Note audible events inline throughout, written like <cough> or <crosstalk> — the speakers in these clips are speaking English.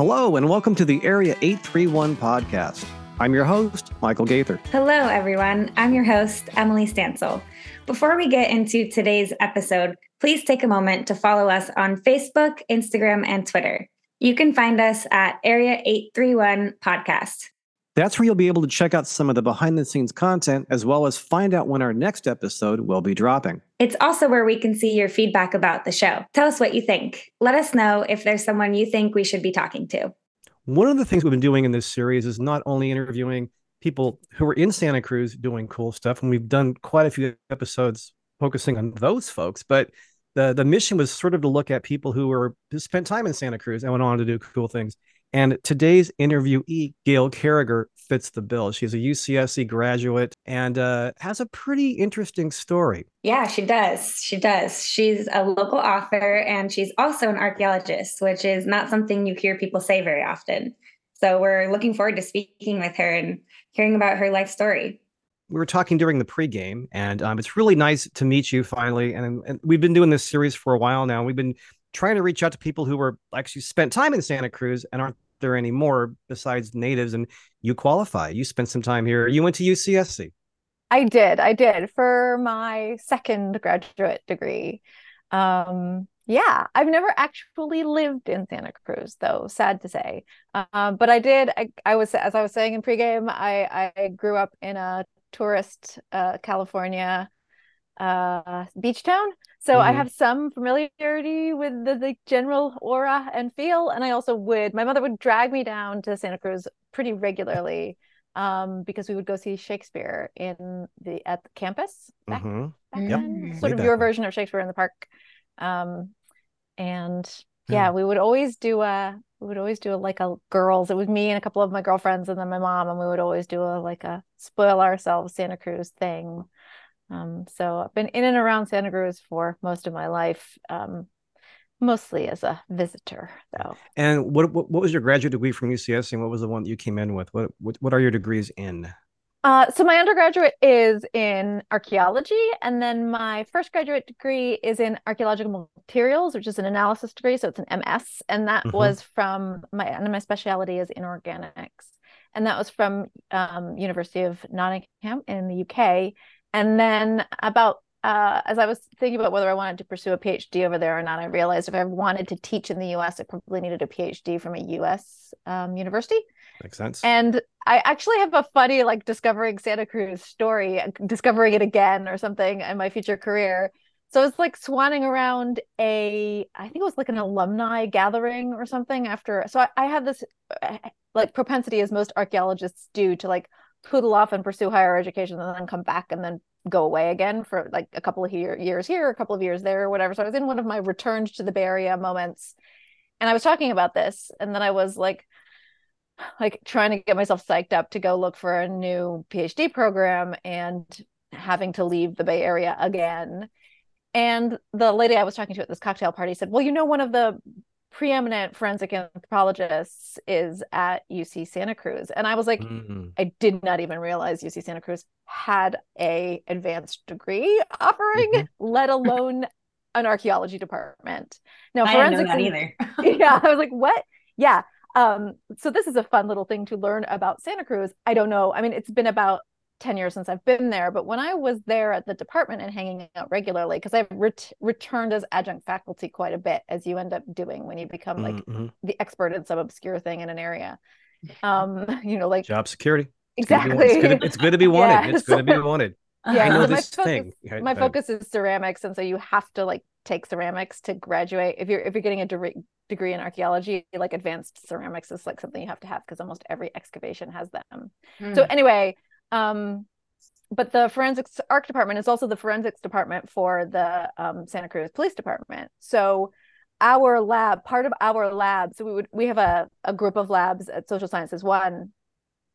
Hello, and welcome to the Area 831 podcast. I'm your host, Michael Gaither. Hello, everyone. I'm your host, Emily Stansel. Before we get into today's episode, please take a moment to follow us on Facebook, Instagram, and Twitter. You can find us at Area 831 Podcast. That's where you'll be able to check out some of the behind the scenes content as well as find out when our next episode will be dropping. It's also where we can see your feedback about the show. Tell us what you think. Let us know if there's someone you think we should be talking to. One of the things we've been doing in this series is not only interviewing people who are in Santa Cruz doing cool stuff, and we've done quite a few episodes focusing on those folks, but the, the mission was sort of to look at people who were who spent time in Santa Cruz and went on to do cool things. And today's interviewee, Gail Carriger, fits the bill. She's a UCSC graduate and uh, has a pretty interesting story. Yeah, she does. She does. She's a local author and she's also an archaeologist, which is not something you hear people say very often. So we're looking forward to speaking with her and hearing about her life story. We were talking during the pregame, and um, it's really nice to meet you finally. And, and we've been doing this series for a while now. We've been trying to reach out to people who were actually spent time in Santa Cruz and aren't there anymore besides natives. And you qualify. You spent some time here. You went to UCSC. I did. I did for my second graduate degree. Um, yeah, I've never actually lived in Santa Cruz, though. Sad to say, um, but I did. I, I, was, as I was saying in pregame, I, I grew up in a tourist uh, California uh, beach town. So mm-hmm. I have some familiarity with the, the general aura and feel. And I also would, my mother would drag me down to Santa Cruz pretty regularly um, because we would go see Shakespeare in the at the campus back, mm-hmm. back yep. then. Sort Way of your then. version of Shakespeare in the park. Um, and yeah, yeah, we would always do a we would always do a, like a girls. It was me and a couple of my girlfriends and then my mom, and we would always do a like a spoil ourselves Santa Cruz thing um, so I've been in and around Santa Cruz for most of my life, um, mostly as a visitor, though. And what, what, what was your graduate degree from UCS, and what was the one that you came in with? What what, what are your degrees in? Uh, so my undergraduate is in archaeology, and then my first graduate degree is in archaeological materials, which is an analysis degree. So it's an MS, and that mm-hmm. was from my and my specialty is inorganics, and that was from um, University of Nottingham in the UK and then about uh, as I was thinking about whether I wanted to pursue a PhD over there or not, I realized if I wanted to teach in the US, I probably needed a PhD from a US um, university. Makes sense. And I actually have a funny, like, discovering Santa Cruz story, discovering it again or something in my future career. So it's like swanning around a, I think it was like an alumni gathering or something after. So I, I had this like propensity, as most archaeologists do, to like poodle off and pursue higher education and then come back and then go away again for like a couple of year, years here, a couple of years there, or whatever. So I was in one of my returns to the Bay Area moments, and I was talking about this, and then I was like, like trying to get myself psyched up to go look for a new PhD program and having to leave the Bay Area again. And the lady I was talking to at this cocktail party said, "Well, you know, one of the preeminent forensic anthropologists is at UC Santa Cruz. And I was like, mm-hmm. I did not even realize UC Santa Cruz had a advanced degree offering, mm-hmm. let alone an archaeology department. Now, forensic forensics didn't know that either. <laughs> yeah, <laughs> I was like, what? Yeah. Um, so this is a fun little thing to learn about Santa Cruz. I don't know. I mean, it's been about 10 years since I've been there, but when I was there at the department and hanging out regularly, because I've ret- returned as adjunct faculty quite a bit, as you end up doing when you become like mm-hmm. the expert in some obscure thing in an area. Um, <laughs> you know, like job security. Exactly. It's good, to, it's good to be wanted. <laughs> Yes. It's good to be wanted. <laughs> Yeah, I know so this my thing. Focus, my focus is ceramics, and so you have to like take ceramics to graduate. If you're if you're getting a de- degree in archaeology, like advanced ceramics is like something you have to have because almost every excavation has them. Mm. So anyway, um, but the forensics arc department is also the forensics department for the um, Santa Cruz Police Department. So our lab, part of our lab, so we would we have a, a group of labs at Social Sciences One,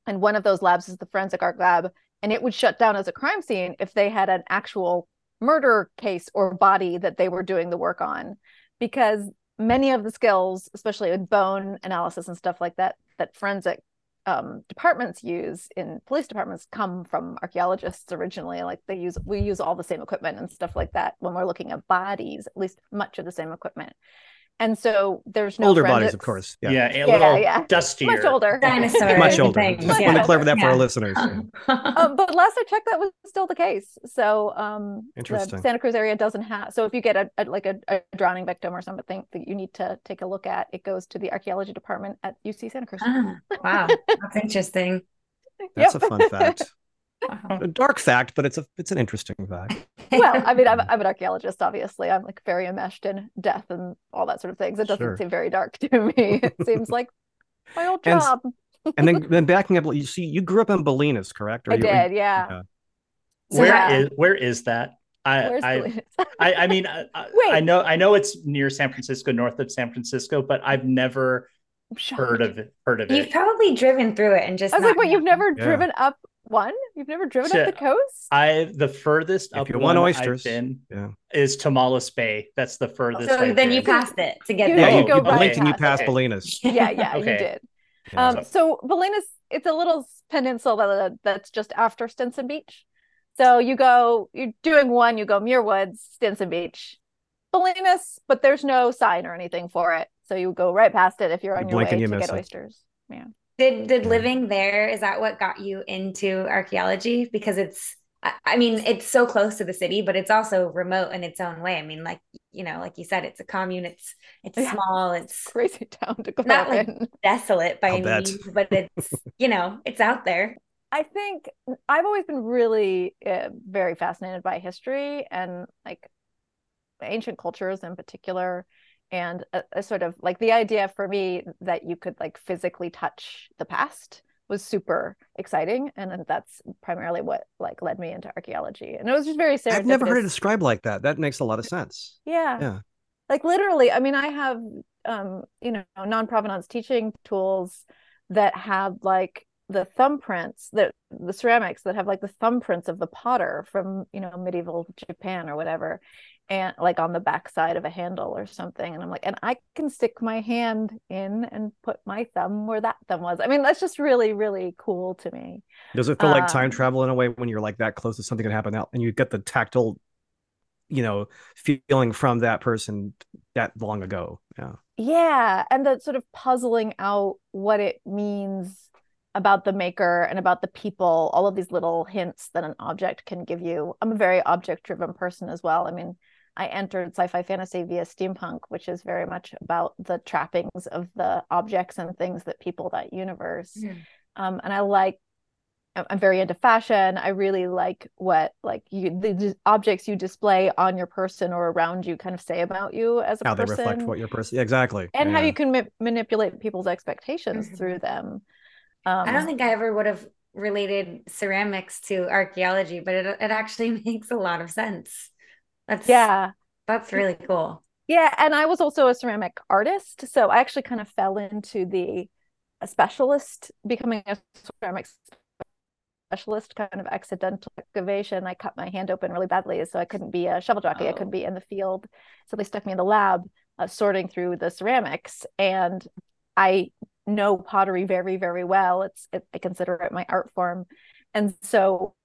and one of those labs is the forensic arc lab, and it would shut down as a crime scene if they had an actual murder case or body that they were doing the work on, because many of the skills, especially with bone analysis and stuff like that, that forensic um, departments use in police departments come from archaeologists originally. Like they use, we use all the same equipment and stuff like that when we're looking at bodies, at least much of the same equipment. And so there's no older bodies, of course. Yeah, Yeah, a Yeah, little yeah. dustier. much older. Dinosaurs. much older. things, Just yeah. want to clarify that for our listeners. <laughs> um, but last I checked, that was still the case. So um, the Interesting. Santa Cruz area doesn't have. So if you get a, a like a, a drowning victim or something that you need to take a look at, it goes to the archaeology department at UC Santa Cruz. Ah, wow, that's interesting. <laughs> That's Yep. a fun fact. <laughs> Wow. A dark fact, but it's a it's an interesting fact. Well, I mean, I'm, <laughs> I'm an archaeologist, obviously. I'm like very enmeshed in death and all that sort of things. It doesn't Sure. seem very dark <laughs> to me. It seems like my old And- job. And then <laughs> then backing up, you see, you grew up in Bolinas, correct? Or I you- did, yeah. yeah. So Where yeah. is where is that? I I, I I mean I, I- know I know it's near San Francisco, north of San Francisco, but I've never I'm heard of it. Heard of You've it. probably driven through it and just I was like, not wait, you've never Yeah. driven up one? You've never driven Shit. up the coast? I the furthest If up you want one oysters, I've been yeah. is Tomales Bay. That's the furthest. So I've then you been. passed it to get You there. Yeah, did you, go you right blinked and you past passed it. Bolinas. <laughs> yeah, yeah, Okay. you did. Yeah. Um, so Bolinas, it's a little peninsula that's just after Stinson Beach. So you go, you're doing one, you go Muir Woods, Stinson Beach, Bolinas, but there's no sign or anything for it. So you go right past it if you're You on your way you to get it. oysters. Yeah. Did did living there is that what got you into archaeology? Because it's I, I mean it's so close to the city, but it's also remote in its own way. I mean, like you know, like you said, it's a commune. It's it's Yeah. small. It's Crazy <laughs> town to go Not like- in. desolate by I'll any bet. means, but it's <laughs> you know it's out there. I think I've always been really uh, very fascinated by history and like ancient cultures in particular. And a, a sort of like the idea for me that you could like physically touch the past was super exciting. And then that's primarily what like led me into archaeology. And it was just very serendipitous. I've never heard it described like that. That makes a lot of sense. Yeah. Yeah. Like literally, I mean, I have um, you know, non-provenance teaching tools that have like the thumbprints, the the ceramics that have like the thumbprints of the potter from, you know, medieval Japan or whatever, and like on the back side of a handle or something. And I'm like, and I can stick my hand in and put my thumb where that thumb was. I mean, that's just really, really cool to me. Does it feel like time Um, travel in a way when you're like that close to something that happened out and you get the tactile, you know, feeling from that person that long ago? Yeah. Yeah, and the sort of puzzling out what it means about the maker and about the people, all of these little hints that an object can give you. I'm a very object-driven person as well. I mean, I entered sci-fi fantasy via steampunk, which is very much about the trappings of the objects and things that people that universe. Um, and I like I'm very into fashion. I really like what like you the, objects you display on your person or around you kind of say about you as a How person they reflect what your person. Exactly. and how you can ma- manipulate people's expectations Mhm. through them. Um, I don't think I ever would have related ceramics to archaeology, but it it actually <laughs> makes a lot of sense. That's yeah, that's really cool. yeah, and I was also a ceramic artist, so I actually kind of fell into the a specialist, becoming a ceramic specialist, kind of accidental excavation. I cut my hand open really badly, so I couldn't be a shovel jockey. I Oh. couldn't be in the field, so they stuck me in the lab, uh, sorting through the ceramics, and I know pottery very, very well. It's it, I consider it my art form, and so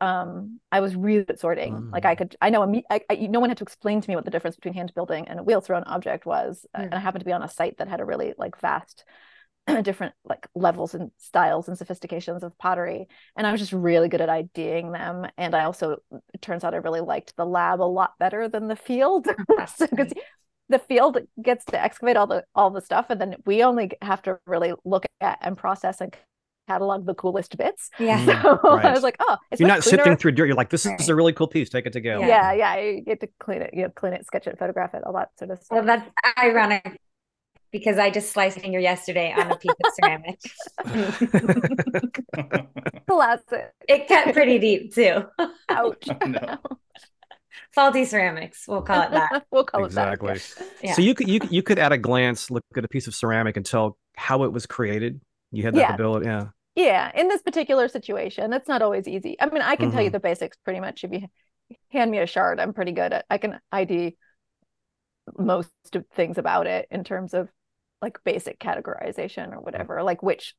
um I was really good at sorting. Like I Mm. could I know I, I, no one had to explain to me what the difference between hand building and a wheel thrown object was. Mm. And I happened to be on a site that had a really like vast <clears throat> different like levels and styles and sophistications of pottery and I was just really good at IDing them and I also it turns out I really liked the lab a lot better than the field That's <laughs> <laughs> So, 'cause the field gets to excavate all the all the stuff and then we only have to really look at and process and catalog the coolest bits <laughs> Yeah. Mm, so I was like oh it's If you're not cleaner. sifting through dirt, you're like, this is Right. a really cool piece. Take it to go. yeah yeah you get to clean it you know clean it sketch it photograph it all that sort of stuff. Well, that's ironic because I just sliced a finger yesterday on a piece of ceramic. <laughs> classic It cut pretty deep too. ouch No. <laughs> Faulty ceramics, we'll call it that. we'll call Exactly. it that Yeah. So you could you could- you could at a glance look at a piece of ceramic and tell how it was created. You had that Yeah. ability. Yeah. yeah in this particular situation that's not always easy i mean i can tell you Mhm. the basics pretty much if you hand me a shard i'm pretty good at i can id most of things about it in terms of like basic categorization or whatever like which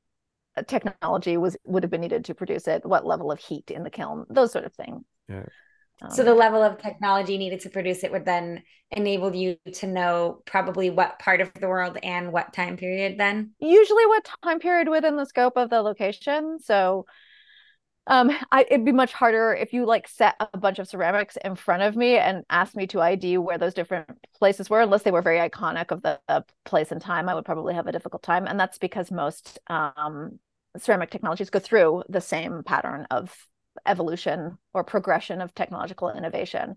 uh, technology was would have been needed to produce it what level of heat in the kiln those sort of things Yeah. So the level of technology needed to produce it would then enable you to know probably what part of the world and what time period then? Usually what time period within the scope of the location. So um I, it'd be much harder if you like set a bunch of ceramics in front of me and asked me to id where those different places were. Unless they were very iconic of the, the place and time i would probably have a difficult time. And that's because most um ceramic technologies go through the same pattern of evolution or progression of technological innovation.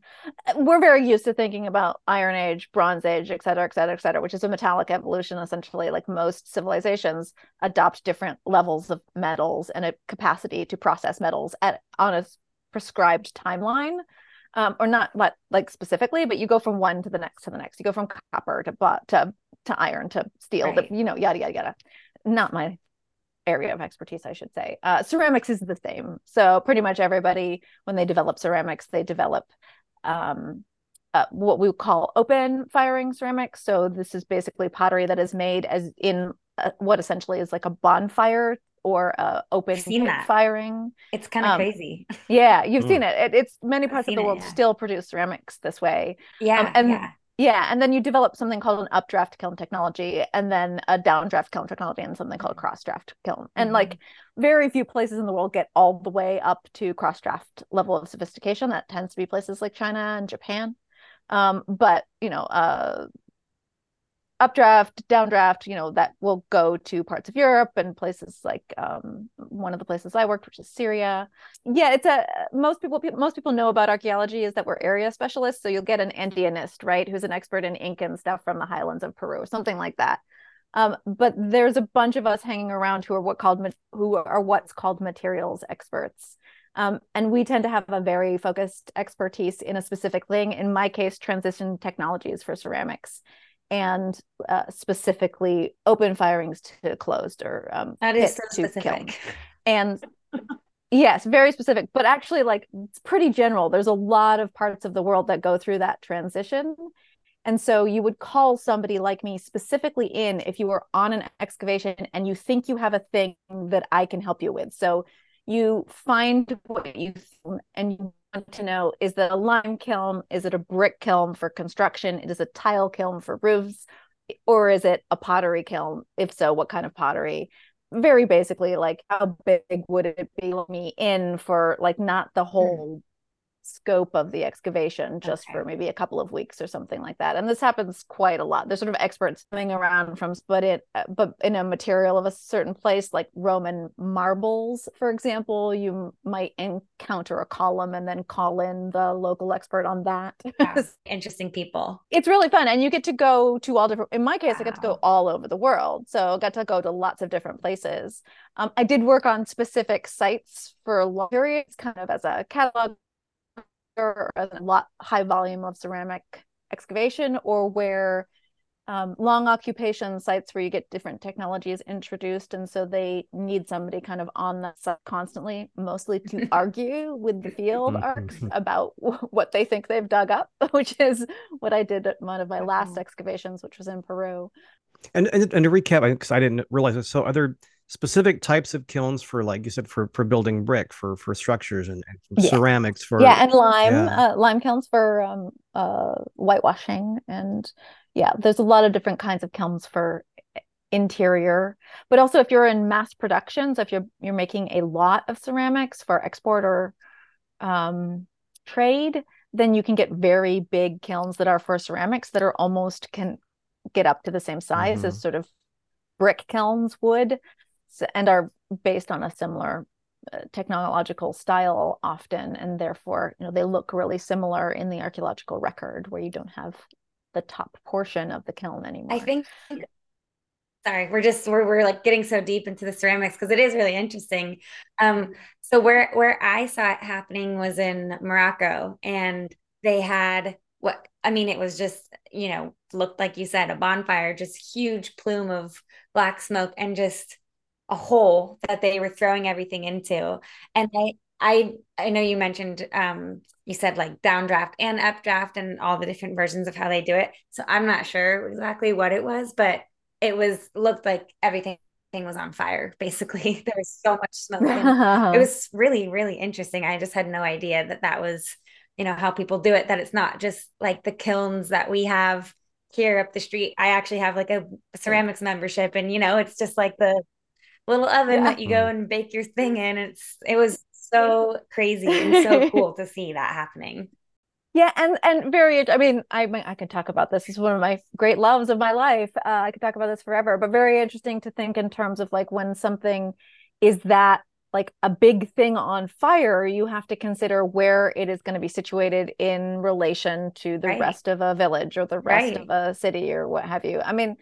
We're very used to thinking about Iron Age, Bronze Age, et cetera, et cetera, et cetera, which is a metallic evolution. Essentially, like most civilizations adopt different levels of metals and a capacity to process metals at on a prescribed timeline. Um, or not like specifically, but you go from one to the next to the next. You go from copper to to to iron to steel, right. to, you know, yada yada yada. Not my area of expertise, I should say. Uh, ceramics is the same. So pretty much everybody, when they develop ceramics, they develop um, uh, what we call open firing ceramics. So this is basically pottery that is made as in uh, what essentially is like a bonfire or uh, open firing. It's kind of um, crazy. Yeah, you've mm. seen it. it. It's many parts of the world it, yeah. still produce ceramics this way. Yeah, um, and yeah. Yeah, and then you develop something called an updraft kiln technology, and then a downdraft kiln technology, and something called crossdraft kiln. And mm-hmm. like very few places in the world get all the way up to crossdraft level of sophistication. That tends to be places like China and Japan. Um, but you know, uh, updraft, downdraft, you know, that will go to parts of Europe and places like um, one of the places I worked, which is Syria. Yeah, it's a most people most people know about archaeology is that we're area specialists. So you'll get an Andeanist, right, who's an expert in ink and stuff from the highlands of Peru, something like that. Um, but there's a bunch of us hanging around who are what called who are what's called materials experts. Um, and we tend to have a very focused expertise in a specific thing. In my case, transition technologies for ceramics and uh, specifically open firings to closed or um, that is so specific. And yes, very specific, but actually, like it's pretty general. There's a lot of parts of the world that go through that transition. And so you would call somebody like me specifically in if you were on an excavation and you think you have a thing that I can help you with. So you find what you and you want to know is that a lime kiln? Is it a brick kiln for construction? It is a tile kiln for roofs? Or is it a pottery kiln? If so what kind of pottery? Very basically like how big would it be? Me in for like not the hmm. whole scope of the excavation just okay. for maybe a couple of weeks or something like that. And this happens quite a lot. There's sort of experts coming around from but it but in a material of a certain place like Roman marbles, for example, you might encounter a column and then call in the local expert on that. <laughs> Interesting people. It's really fun. And you get to go to all different in my case, wow. I got to go all over the world. So I got to go to lots of different places. Um, I did work on specific sites for long periods, kind of as a catalog or a lot high volume of ceramic excavation or where um, long occupation sites where you get different technologies introduced and so they need somebody kind of on the site constantly mostly to <laughs> argue with the field <laughs> arcs about <laughs> what they think they've dug up which is what i did at one of my last excavations which was in peru. And and, and to recap because I, I didn't realize this so other specific types of kilns for like you said for for building brick for for structures and, and yeah. ceramics for yeah and lime yeah. Uh, lime kilns for um uh whitewashing and yeah there's a lot of different kinds of kilns for interior but also if you're in mass production so if you're you're making a lot of ceramics for export or um trade then you can get very big kilns that are for ceramics that are almost can get up to the same size mm-hmm. as sort of brick kilns would and are based on a similar uh, technological style often and therefore you know they look really similar in the archaeological record where you don't have the top portion of the kiln anymore. I think sorry we're just we're, we're like getting so deep into the ceramics because it is really interesting. Um so where where i saw it happening was in morocco and they had what i mean it was just you know looked like you said a bonfire just huge plume of black smoke and just a hole that they were throwing everything into. And I I I know you mentioned um you said like downdraft and updraft and all the different versions of how they do it. So I'm not sure exactly what it was, but it was looked like everything was on fire <laughs> basically. <laughs> there was so much smoke. it <laughs> was really really interesting. I just had no idea that that was you know how people do it that it's not just like the kilns that we have here up the street i actually have like a ceramics membership and you know it's just like the little oven yeah. that you go mm. and bake your thing in it's it was so <laughs> crazy and so cool to see that happening yeah and and very i mean i i could talk about this it's one of my great loves of my life uh, i could talk about this forever but very interesting to think in terms of like when something is that like a big thing on fire you have to consider where it is going to be situated in relation to the right. rest of a village or the rest right. of a city or what have you i mean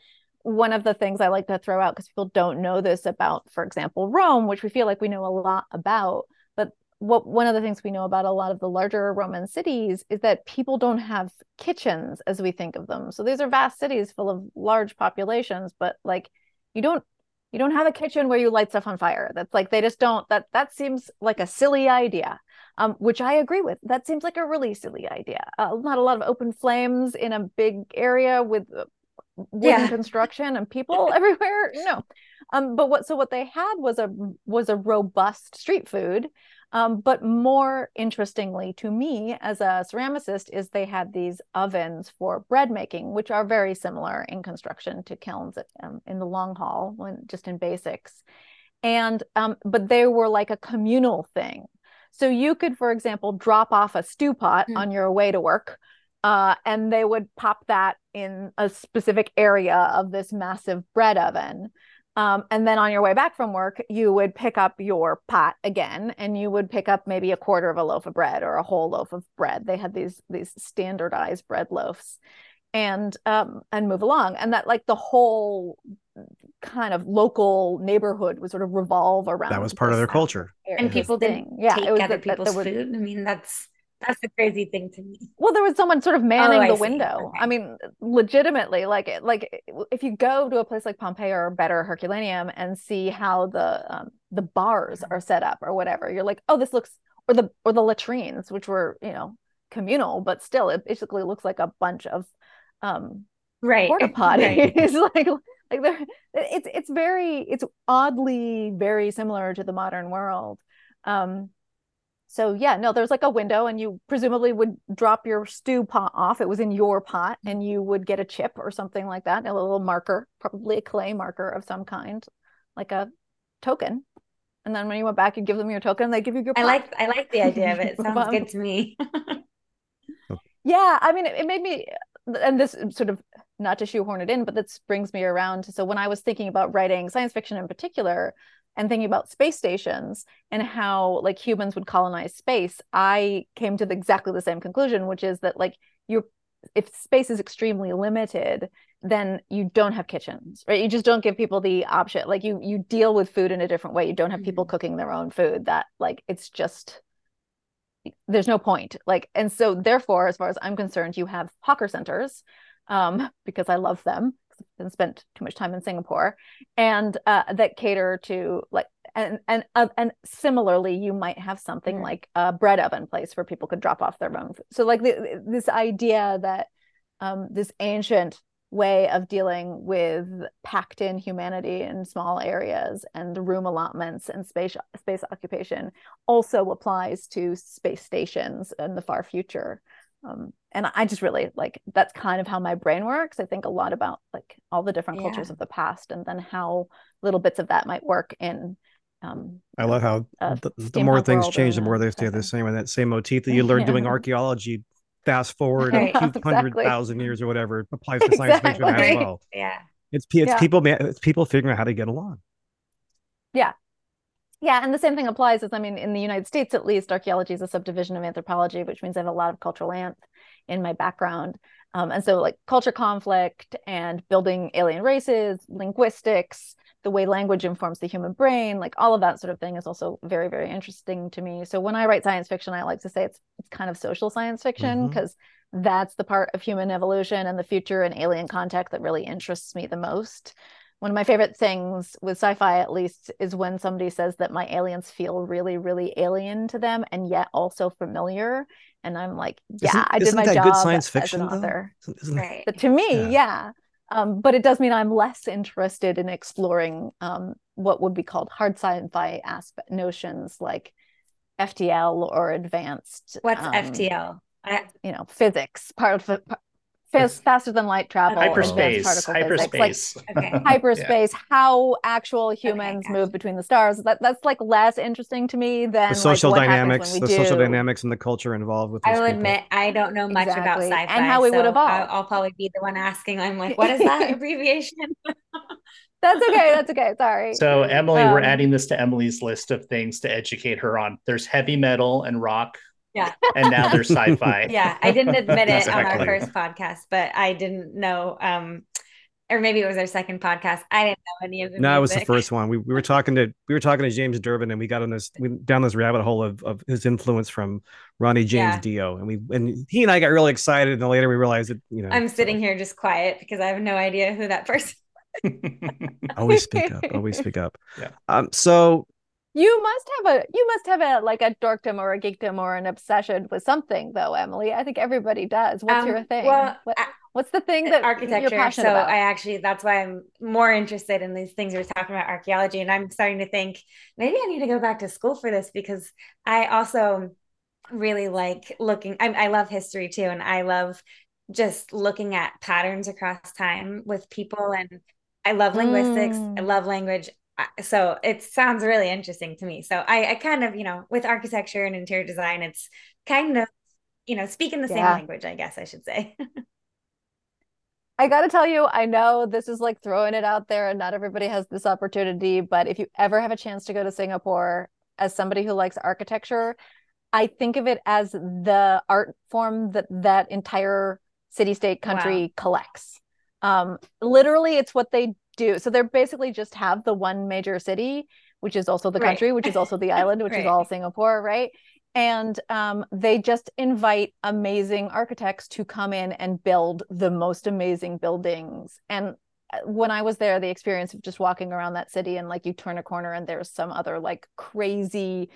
one of the things i like to throw out because people don't know this about for example rome which we feel like we know a lot about but what one of the things we know about a lot of the larger Roman cities is that people don't have kitchens as we think of them. So these are vast cities full of large populations, but like you don't you don't have a kitchen where you light stuff on fire. That's like they just don't that that seems like a silly idea. Um, which I agree with. That seems like a really silly idea. Uh, not a lot of open flames in a big area with uh, wooden yeah. construction and people <laughs> everywhere. No, um, but what so what they had was a was a robust street food um, but more interestingly to me as a ceramicist is they had these ovens for bread making, which are very similar in construction to kilns um, in the long haul, when, just in basics. And um, but they were like a communal thing. So you could, for example, drop off a stew pot mm. on your way to work, uh, and they would pop that in a specific area of this massive bread oven. Um, and then on your way back from work, you would pick up your pot again, and you would pick up maybe a quarter of a loaf of bread or a whole loaf of bread. They had these these standardized bread loaves, and um, and move along. And that like the whole kind of local neighborhood would sort of revolve around. That was part of their culture. And people didn't yeah, take other people's food. I mean, that's that's the crazy thing to me. Well, there was someone sort of manning oh, the window. Okay. I mean, legitimately, like like if you go to a place like Pompeii or better Herculaneum and see how the um, the bars are set up or whatever, you're like, oh, this looks or the or the latrines, which were you know communal, but still, it basically looks like a bunch of um right porta <laughs> potties. Right. <laughs> like like they're it's it's very it's oddly very similar to the modern world. Um, so yeah no there's like a window and you presumably would drop your stew pot off. It was in your pot and you would get a chip or something like that a little marker probably a clay marker of some kind like a token. And then when you went back you give them your token they give you your pot. i like i like the idea of it, <laughs> it sounds good to me. <laughs> Yeah i mean it, it made me and this sort of not to shoehorn it in but this brings me around so when i was thinking about writing science fiction in particular and thinking about space stations and how like humans would colonize space i came to the, exactly the same conclusion which is that like you're if space is extremely limited then you don't have kitchens right you just don't give people the option like you you deal with food in a different way you don't have people mm-hmm. cooking their own food that like it's just there's no point like and so therefore as far as i'm concerned you have hawker centers um, because i love them and spent too much time in Singapore, and uh, that cater to like and and uh, and similarly, you might have something mm. like a bread oven place where people could drop off their own. Food. So like the, this idea that um, this ancient way of dealing with packed in humanity in small areas and room allotments and space space occupation also applies to space stations in the far future um, and i just really like that's kind of how my brain works. I think a lot about like all the different yeah. cultures of the past and then how little bits of that might work in um, i love how the, the, more things change the more they stay the same. And that same motif that <laughs> you learn yeah. doing archaeology fast forward right. <laughs> a few hundred thousand years or whatever applies to science fiction as well. Yeah. It's, it's yeah. people it's people figuring out how to get along. Yeah yeah, and the same thing applies as I mean, in the United States at least, archaeology is a subdivision of anthropology, which means I have a lot of cultural anth in my background. Um, and so, like culture conflict and building alien races, linguistics, the way language informs the human brain, like all of that sort of thing is also very, very interesting to me. So when I write science fiction, I like to say it's it's kind of social science fiction because mm-hmm. that's the part of human evolution and the future and alien contact that really interests me the most one of my favorite things with sci-fi at least is when somebody says that my aliens feel really really alien to them and yet also familiar. And i'm like yeah isn't, i did my job good science fiction as an author. Right. but to me yeah, yeah. Um, but it does mean i'm less interested in exploring um, what would be called hard sci-fi aspect notions like ftl or advanced what's um, ftl I- you know, physics, part of fast, faster than light travel, hyperspace, advanced particle physics, hyperspace. <laughs> Okay. like hyperspace, how actual humans gotcha. move between the stars. That that's like less interesting to me than the social like, what dynamics, when the we social dynamics and the culture involved with. I'll admit I don't know much about Exactly. sci-fi, And how we would evolve. I'll, I'll probably be the one asking. I'm like, what is that <laughs> abbreviation? <laughs> That's okay. That's okay. Sorry. So Emily, we're Um, adding this to Emily's list of things to educate her on. There's heavy metal and rock. Yeah. <laughs> And now they're sci-fi. <laughs> yeah, I didn't admit it on our first podcast, but I didn't know. Um, or maybe it was our second podcast. I didn't know any of the. No, it was the first one. We, we were talking to we were talking to James Durbin, and we got on this we, down this rabbit hole of, of his influence from Ronnie James Yeah. Dio, and we and he and I got really excited, and then later we realized that you know I'm so sitting here just quiet because I have no idea who that person. <laughs> always speak up, always speak up. Yeah. Um. So You must have a you must have a like a dorkdom or a geekdom or an obsession with something though, Emily. I think everybody does. What's Um, your thing? well, What- I- what's the thing that architecture. you're So about? I actually that's why I'm more interested in these things. We're talking about archaeology, and I'm starting to think maybe I need to go back to school for this because I also really like looking. I, I love history too, and I love just looking at patterns across time with people, and I love linguistics. I Mm. love language. So it sounds really interesting to me. So I, I kind of, you know, with architecture and interior design, it's kind of, you know, speaking the same Yeah. language, I guess I should say. <laughs> I got to tell you, I know this is like throwing it out there and not everybody has this opportunity, but if you ever have a chance to go to Singapore as somebody who likes architecture, I think of it as the art form that that entire city state country collects. Um, literally, it's what they do. So they're basically just have the one major city, which is also the Right. country, which is also the <laughs> island, which is all Singapore, right? And um, they just invite amazing architects to come in and build the most amazing buildings. And uh, when I was there, the experience of just walking around that city and like you turn a corner and there's some other like crazy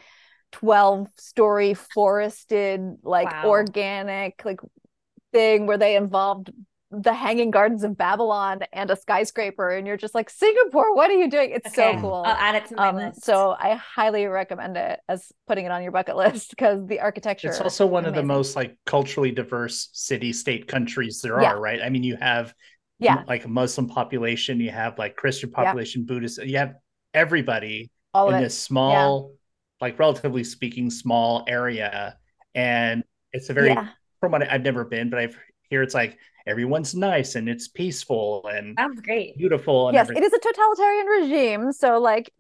12 story forested, like Wow. organic, like thing where they involved the hanging gardens of Babylon and a skyscraper. And you're just like, Singapore, what are you doing? It's so cool. I'll add it to my Um, list. so I highly recommend it as putting it on your bucket <laughs> list because the architecture. It's also one of the most like culturally diverse city state countries there Yeah. are, right? I mean, you have yeah, like a Muslim population, you have like Christian population, Buddhist, you have everybody all in of it. this small, like relatively speaking, small area. And it's a very Yeah. from what I've never been, but I've hear it's like everyone's nice and it's peaceful and Sounds great. beautiful and Yes, everything. it is a totalitarian regime. So like,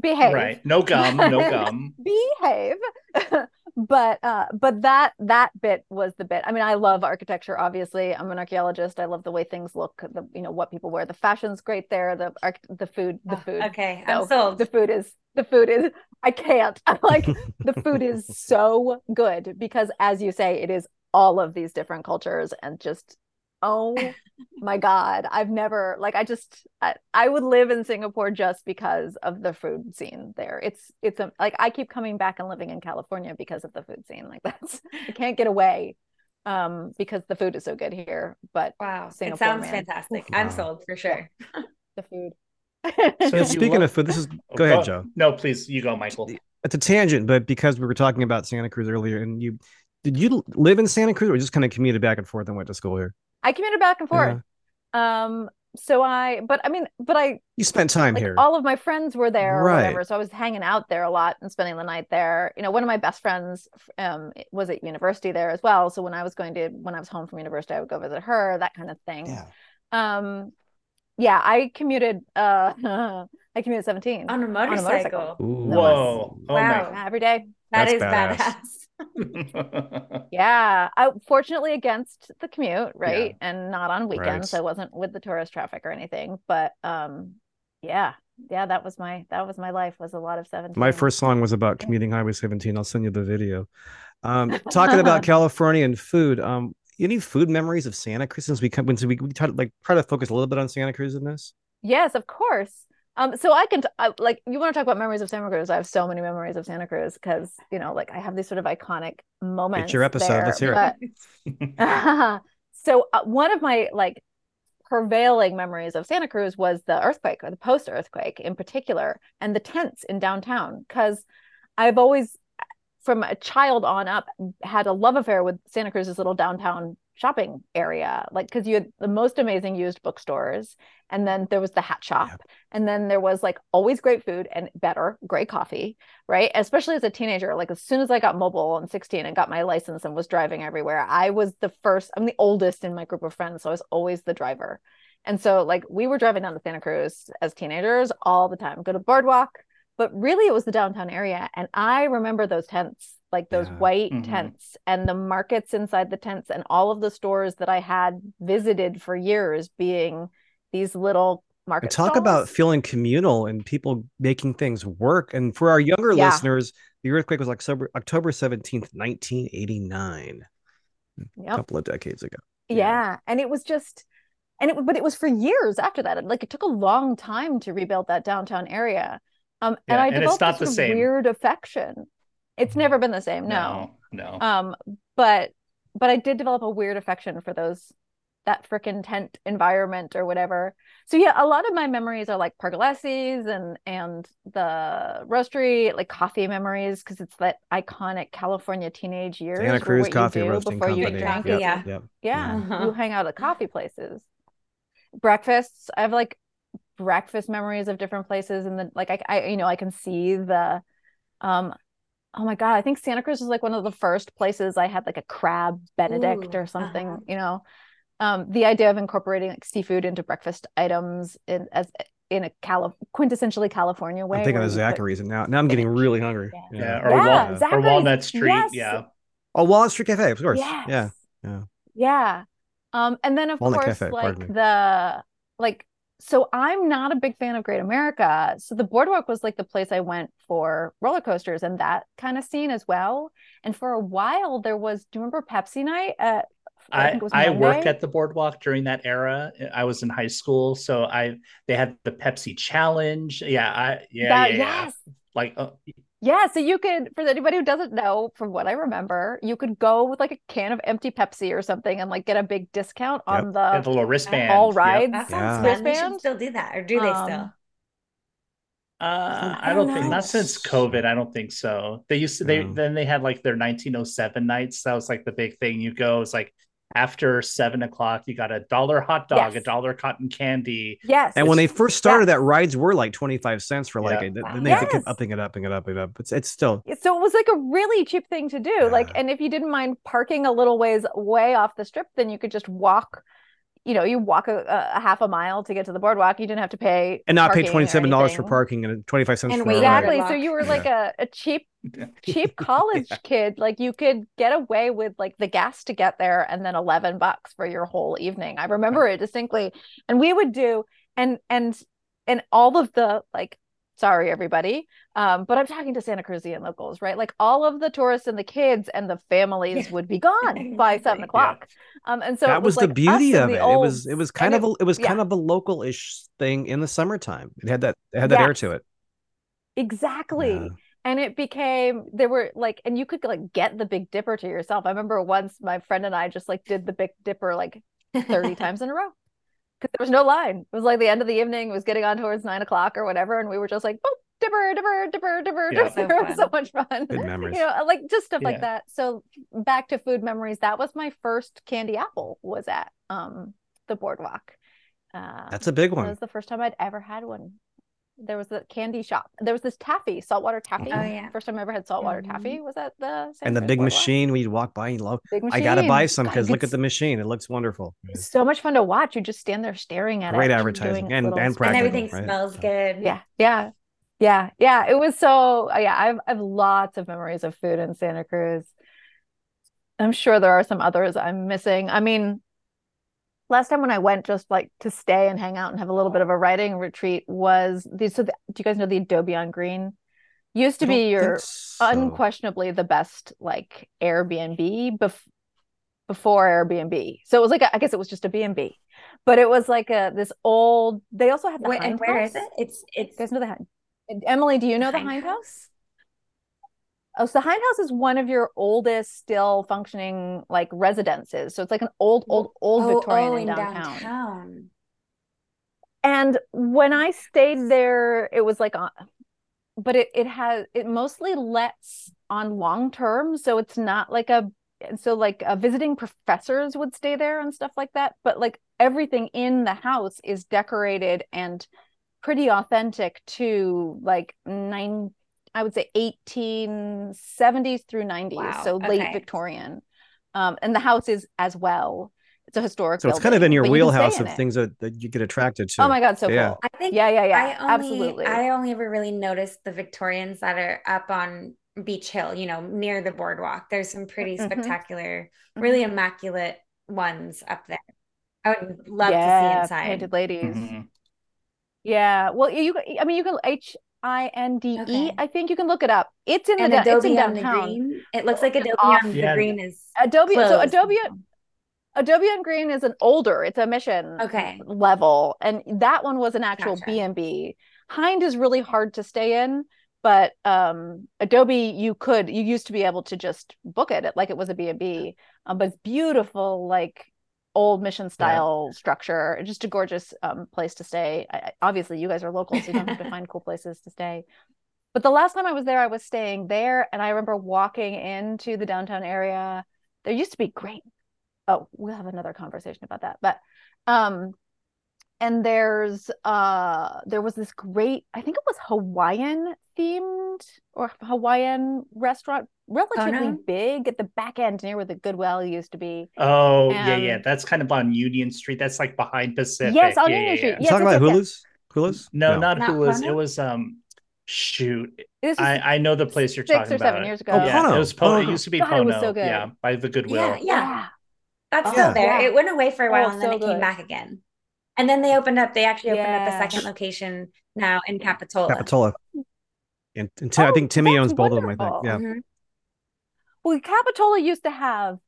behave. right. No gum, no <laughs> gum. behave <laughs> but uh but that that bit was the bit i mean i love architecture obviously i'm an archaeologist i love the way things look the you know what people wear the fashion's great there the arch the food the Oh, food Okay, No, I'm sold. the food is the food is i can't i'm <laughs> like the food is so good because as you say it is all of these different cultures and just oh <laughs> my god i've never like i just I, I would live in singapore just because of the food scene there it's it's a, like i keep coming back and living in california because of the food scene like <laughs> that's i can't get away um because the food is so good here but Wow, it sounds man. fantastic. I'm sold for sure. the food So <laughs> speaking love- of food, this is Oh, go ahead, Joe. No, please, you go, Michael. It's a tangent, but because we were talking about Santa Cruz earlier, and you did you live in Santa Cruz or just kind of commuted back and forth and went to school here? i commuted back and forth Yeah. um so i but i mean but i You spent time like here. all of my friends were there or Right. whatever so i was hanging out there a lot and spending the night there you know one of my best friends um was at university there as well so when i was going to when i was home from university i would go visit her that kind of thing yeah. um yeah i commuted uh <laughs> i commuted 17 On a motorcycle. motorcycle. Ooh. Whoa. Oh Wow. Yeah, every day That That's is badass. badass. <laughs> yeah i fortunately against the commute right and not on weekends Right. i wasn't with the tourist traffic or anything but um yeah yeah that was my that was my life was a lot of 17 My first song was about commuting Highway 17. I'll send you the video. Um, <laughs> talking about California and food. Um, any food memories of Santa Cruz since we come when we, we try to like try to focus a little bit on Santa Cruz in this? Yes, of course. Um, so I can t- I, like you want to talk about memories of Santa Cruz. I have so many memories of Santa Cruz because you know, like I have these sort of iconic moments. It's your episode. there, Let's hear it. <laughs> so uh, one of my like prevailing memories of Santa Cruz was the earthquake or the post earthquake in particular, and the tents in downtown. Because I've always from a child on up had a love affair with Santa Cruz's little downtown shopping area like because you had the most amazing used bookstores and then there was the hat shop yep. and then there was like always great food and better great coffee right especially as a teenager like as soon as i got mobile and 16 and got my license and was driving everywhere i was the first i'm the oldest in my group of friends so i was always the driver and so like we were driving down to santa cruz as teenagers all the time go to boardwalk but really it was the downtown area and i remember those tents like those yeah. white mm-hmm. tents and the markets inside the tents and all of the stores that i had visited for years being these little market talk stalls. about feeling communal and people making things work and for our younger yeah. listeners the earthquake was like october, october 17th 1989 yep. a couple of decades ago yeah. yeah. and it was just and it but it was for years after that like it took a long time to rebuild that downtown area um, yeah, and I developed and this weird affection. It's never been the same. No, no. no. Um, but but I did develop a weird affection for those that freaking tent environment or whatever. So yeah, a lot of my memories are like Pergolesi's and and the roastery, like coffee memories, because it's that iconic California teenage years. Santa Cruz Coffee Roasting before Company. You drink, yep, yeah, yep. yeah. Uh-huh. You hang out at coffee places. Breakfasts. I have like breakfast memories of different places and then like I, I you know I can see the um oh my god I think Santa Cruz was like one of the first places I had like a crab benedict Ooh, or something uh-huh. you know um the idea of incorporating like seafood into breakfast items in as in a Cali- quintessentially California way. I'm thinking of Zachary's and now now I'm getting really hungry. Yeah, yeah. Or, yeah, Wal- or Walnut Street. Yes. Yeah. Oh, Walnut Street Cafe, of course. Yes. Yeah. Yeah. Yeah. Um, and then of Walnut course, Cafe, like the like so I'm not a big fan of Great America. So the boardwalk was like the place I went for roller coasters and that kind of scene as well. And for a while there was, do you remember Pepsi night at I, I, I worked at the boardwalk during that era. I was in high school, so I they had the Pepsi challenge. Yeah, I yeah, that, yeah, yes. like uh, yeah, so you could, for anybody who doesn't know, from what I remember, you could go with like a can of empty Pepsi or something and like get a big discount yep. on the, the little wristband. All rides. Yep. That sounds yeah. fun. Should still do that, or do they um, still? Uh, I don't think not since COVID. I don't think so. They used to. They then they had like their 1907 nights. That was like the big thing. You go. It's like after seven o'clock, you got a dollar hot dog, yes. a dollar cotton candy. Yes. And when they first started, yes. that rides were like 25 cents for like, yeah. then they yes. kept upping it, upping it, upping it up. It's, it's still. So it was like a really cheap thing to do. Yeah. Like, and if you didn't mind parking a little ways way off the strip, then you could just walk you know, you walk a, a, half a mile to get to the boardwalk. You didn't have to pay and not pay twenty seven dollars for parking and twenty five cents and for exactly. So you were like yeah. a, a cheap <laughs> cheap college yeah. kid. Like you could get away with like the gas to get there and then eleven bucks for your whole evening. I remember it distinctly. And we would do and and and all of the like sorry everybody. Um, but i'm talking to santa cruzian locals right? Like all of the tourists and the kids and the families yeah. would be gone <laughs> by seven o'clock. Yeah. um, and so that was, was the beauty of it. It was it was kind of it, a, it was yeah. kind of a local-ish thing in the summertime. It had that it had that yes. air to it. Exactly. And it became there were like and you could like get the big dipper to yourself. I remember once my friend and i just like did the big dipper like 30 <laughs> times in a row because there was no line. It was like the end of the evening. It was getting on towards nine o'clock or whatever, and we were just like, boop, dipper, dipper, dipper, dipper, yeah, dipper. So <laughs> it was so much fun. Good memories. You know, like just stuff yeah. like that. So back to food memories. That was my first candy apple. Was at um the boardwalk. Uh, That's a big one. It was the first time I'd ever had one there was a candy shop. There was this taffy, saltwater taffy. Oh yeah. First time I ever had saltwater mm-hmm. taffy was at the and the big machine we'd walk by and love. I gotta buy some because look at the machine. It looks wonderful. It's so much fun to watch. You just stand there staring at Great it. Great advertising and and, and, and everything right? smells good. Yeah, yeah, yeah, yeah. It was so yeah. I've I've lots of memories of food in Santa Cruz. I'm sure there are some others I'm missing. I mean, last time when I went just like to stay and hang out and have a little bit of a writing retreat was the so the, do you guys know the Adobe on Green? Used to be your so. unquestionably the best like Airbnb bef- before Airbnb. So it was like a, I guess it was just a B&B. But it was like a this old they also had the Wait, and where house. is it? It's it's you guys know the Hind. Emily, do you know the Hind, House? house? Oh, so the Hind House is one of your oldest still functioning like residences. So it's like an old, old, old oh, Victorian oh, in downtown. downtown. And when I stayed there, it was like on but it it has it mostly lets on long term, so it's not like a so like uh, visiting professors would stay there and stuff like that. But like everything in the house is decorated and pretty authentic to like nine I would say 1870s through 90s, wow. so late okay. Victorian. Um, and the house is as well. It's a historic. So it's kind of in your wheelhouse in of things that, that you get attracted to. Oh my god, so yeah. cool! I think yeah, yeah, yeah. I only, Absolutely. I only ever really noticed the Victorians that are up on Beach Hill, you know, near the boardwalk. There's some pretty mm-hmm. spectacular, mm-hmm. really immaculate ones up there. I would love yeah, to see inside. Painted ladies. Mm-hmm. Yeah. Well, you. I mean, you can H I N D E. I think you can look it up. It's in and the Adobe it's in downtown. On the green. It looks like Adobe Off, on yeah. the green is Adobe. Closed. So Adobe. Adobe on Green is an older. It's a mission okay level, and that one was an actual B and B. Hind is really hard to stay in, but um, Adobe you could you used to be able to just book it like it was a B and B, um, but it's beautiful like old mission style yeah. structure. Just a gorgeous um, place to stay. I, obviously you guys are local so you don't have to <laughs> find cool places to stay. But the last time i was there i was staying there and i remember walking into the downtown area. There used to be great oh we'll have another conversation about that but um and there's uh there was this great i think it was hawaiian themed or hawaiian restaurant relatively oh, no. big at the back end near where the goodwill used to be. Oh yeah yeah. That's kind of on union street. That's like behind pacific. Yes on yeah, union yeah, street. yeah. yes, talking about Hula's? Hula's? No, no, not, not Hula's. It was um shoot. I, I know the place you're six talking or about. seven years ago. Oh, yeah, it was po- it used to be God, Pono, so yeah by the goodwill. Yeah, yeah. that's still there. It went away for a while oh, and then so it good. came back again and then they opened up, they actually opened yeah. up a second location now in Capitola. Capitola. And, and t- oh, I think Timmy owns both of them, I think. Yeah. Mm-hmm. Well, Capitola used to have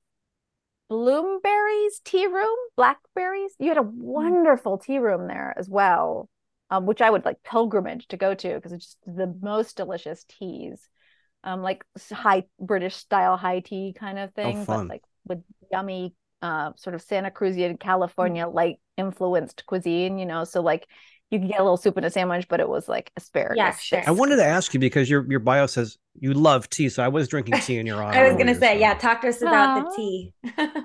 Bloomberry's tea room, Blackberries. You had a mm-hmm. wonderful tea room there as well, um, which I would like pilgrimage to go to because it's just the most delicious teas, um, like high British style high tea kind of oh, thing, oh, but like with yummy uh, sort of Santa Cruzian California mm. light influenced cuisine, you know. So like you could get a little soup in a sandwich, but it was like asparagus. Yeah, sure. I wanted to ask you because your your bio says you love tea, so I was drinking tea in your honor. <laughs> I was gonna say, so. yeah, talk to us about Aww. the tea. <laughs>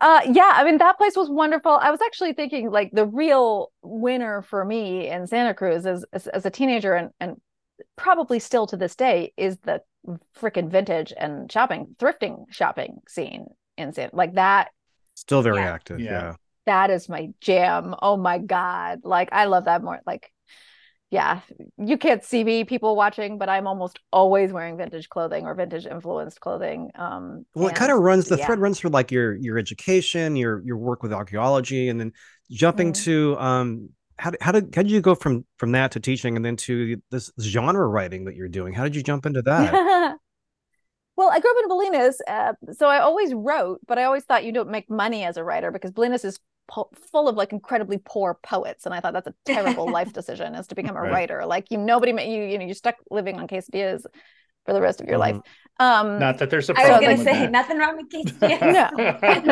uh yeah i mean that place was wonderful i was actually thinking like the real winner for me in santa cruz as as, as a teenager and and probably still to this day is the freaking vintage and shopping thrifting shopping scene instant like that still very yeah. active yeah. yeah that is my jam oh my god like i love that more like yeah you can't see me people watching but i'm almost always wearing vintage clothing or vintage influenced clothing um well it kind of runs the yeah. thread runs through like your your education your your work with archaeology and then jumping mm-hmm. to um how how did how did you go from from that to teaching and then to this genre writing that you're doing how did you jump into that <laughs> Well, I grew up in Bolinas, uh, so I always wrote, but I always thought you don't make money as a writer because Bolinas is po- full of like incredibly poor poets, and I thought that's a terrible <laughs> life decision is to become a right. writer. Like you, nobody, you, you know, you're stuck living on quesadillas for the rest of your mm-hmm. life. Um, Not that there's a problem. I was going to say that. nothing wrong with <laughs> quesadillas.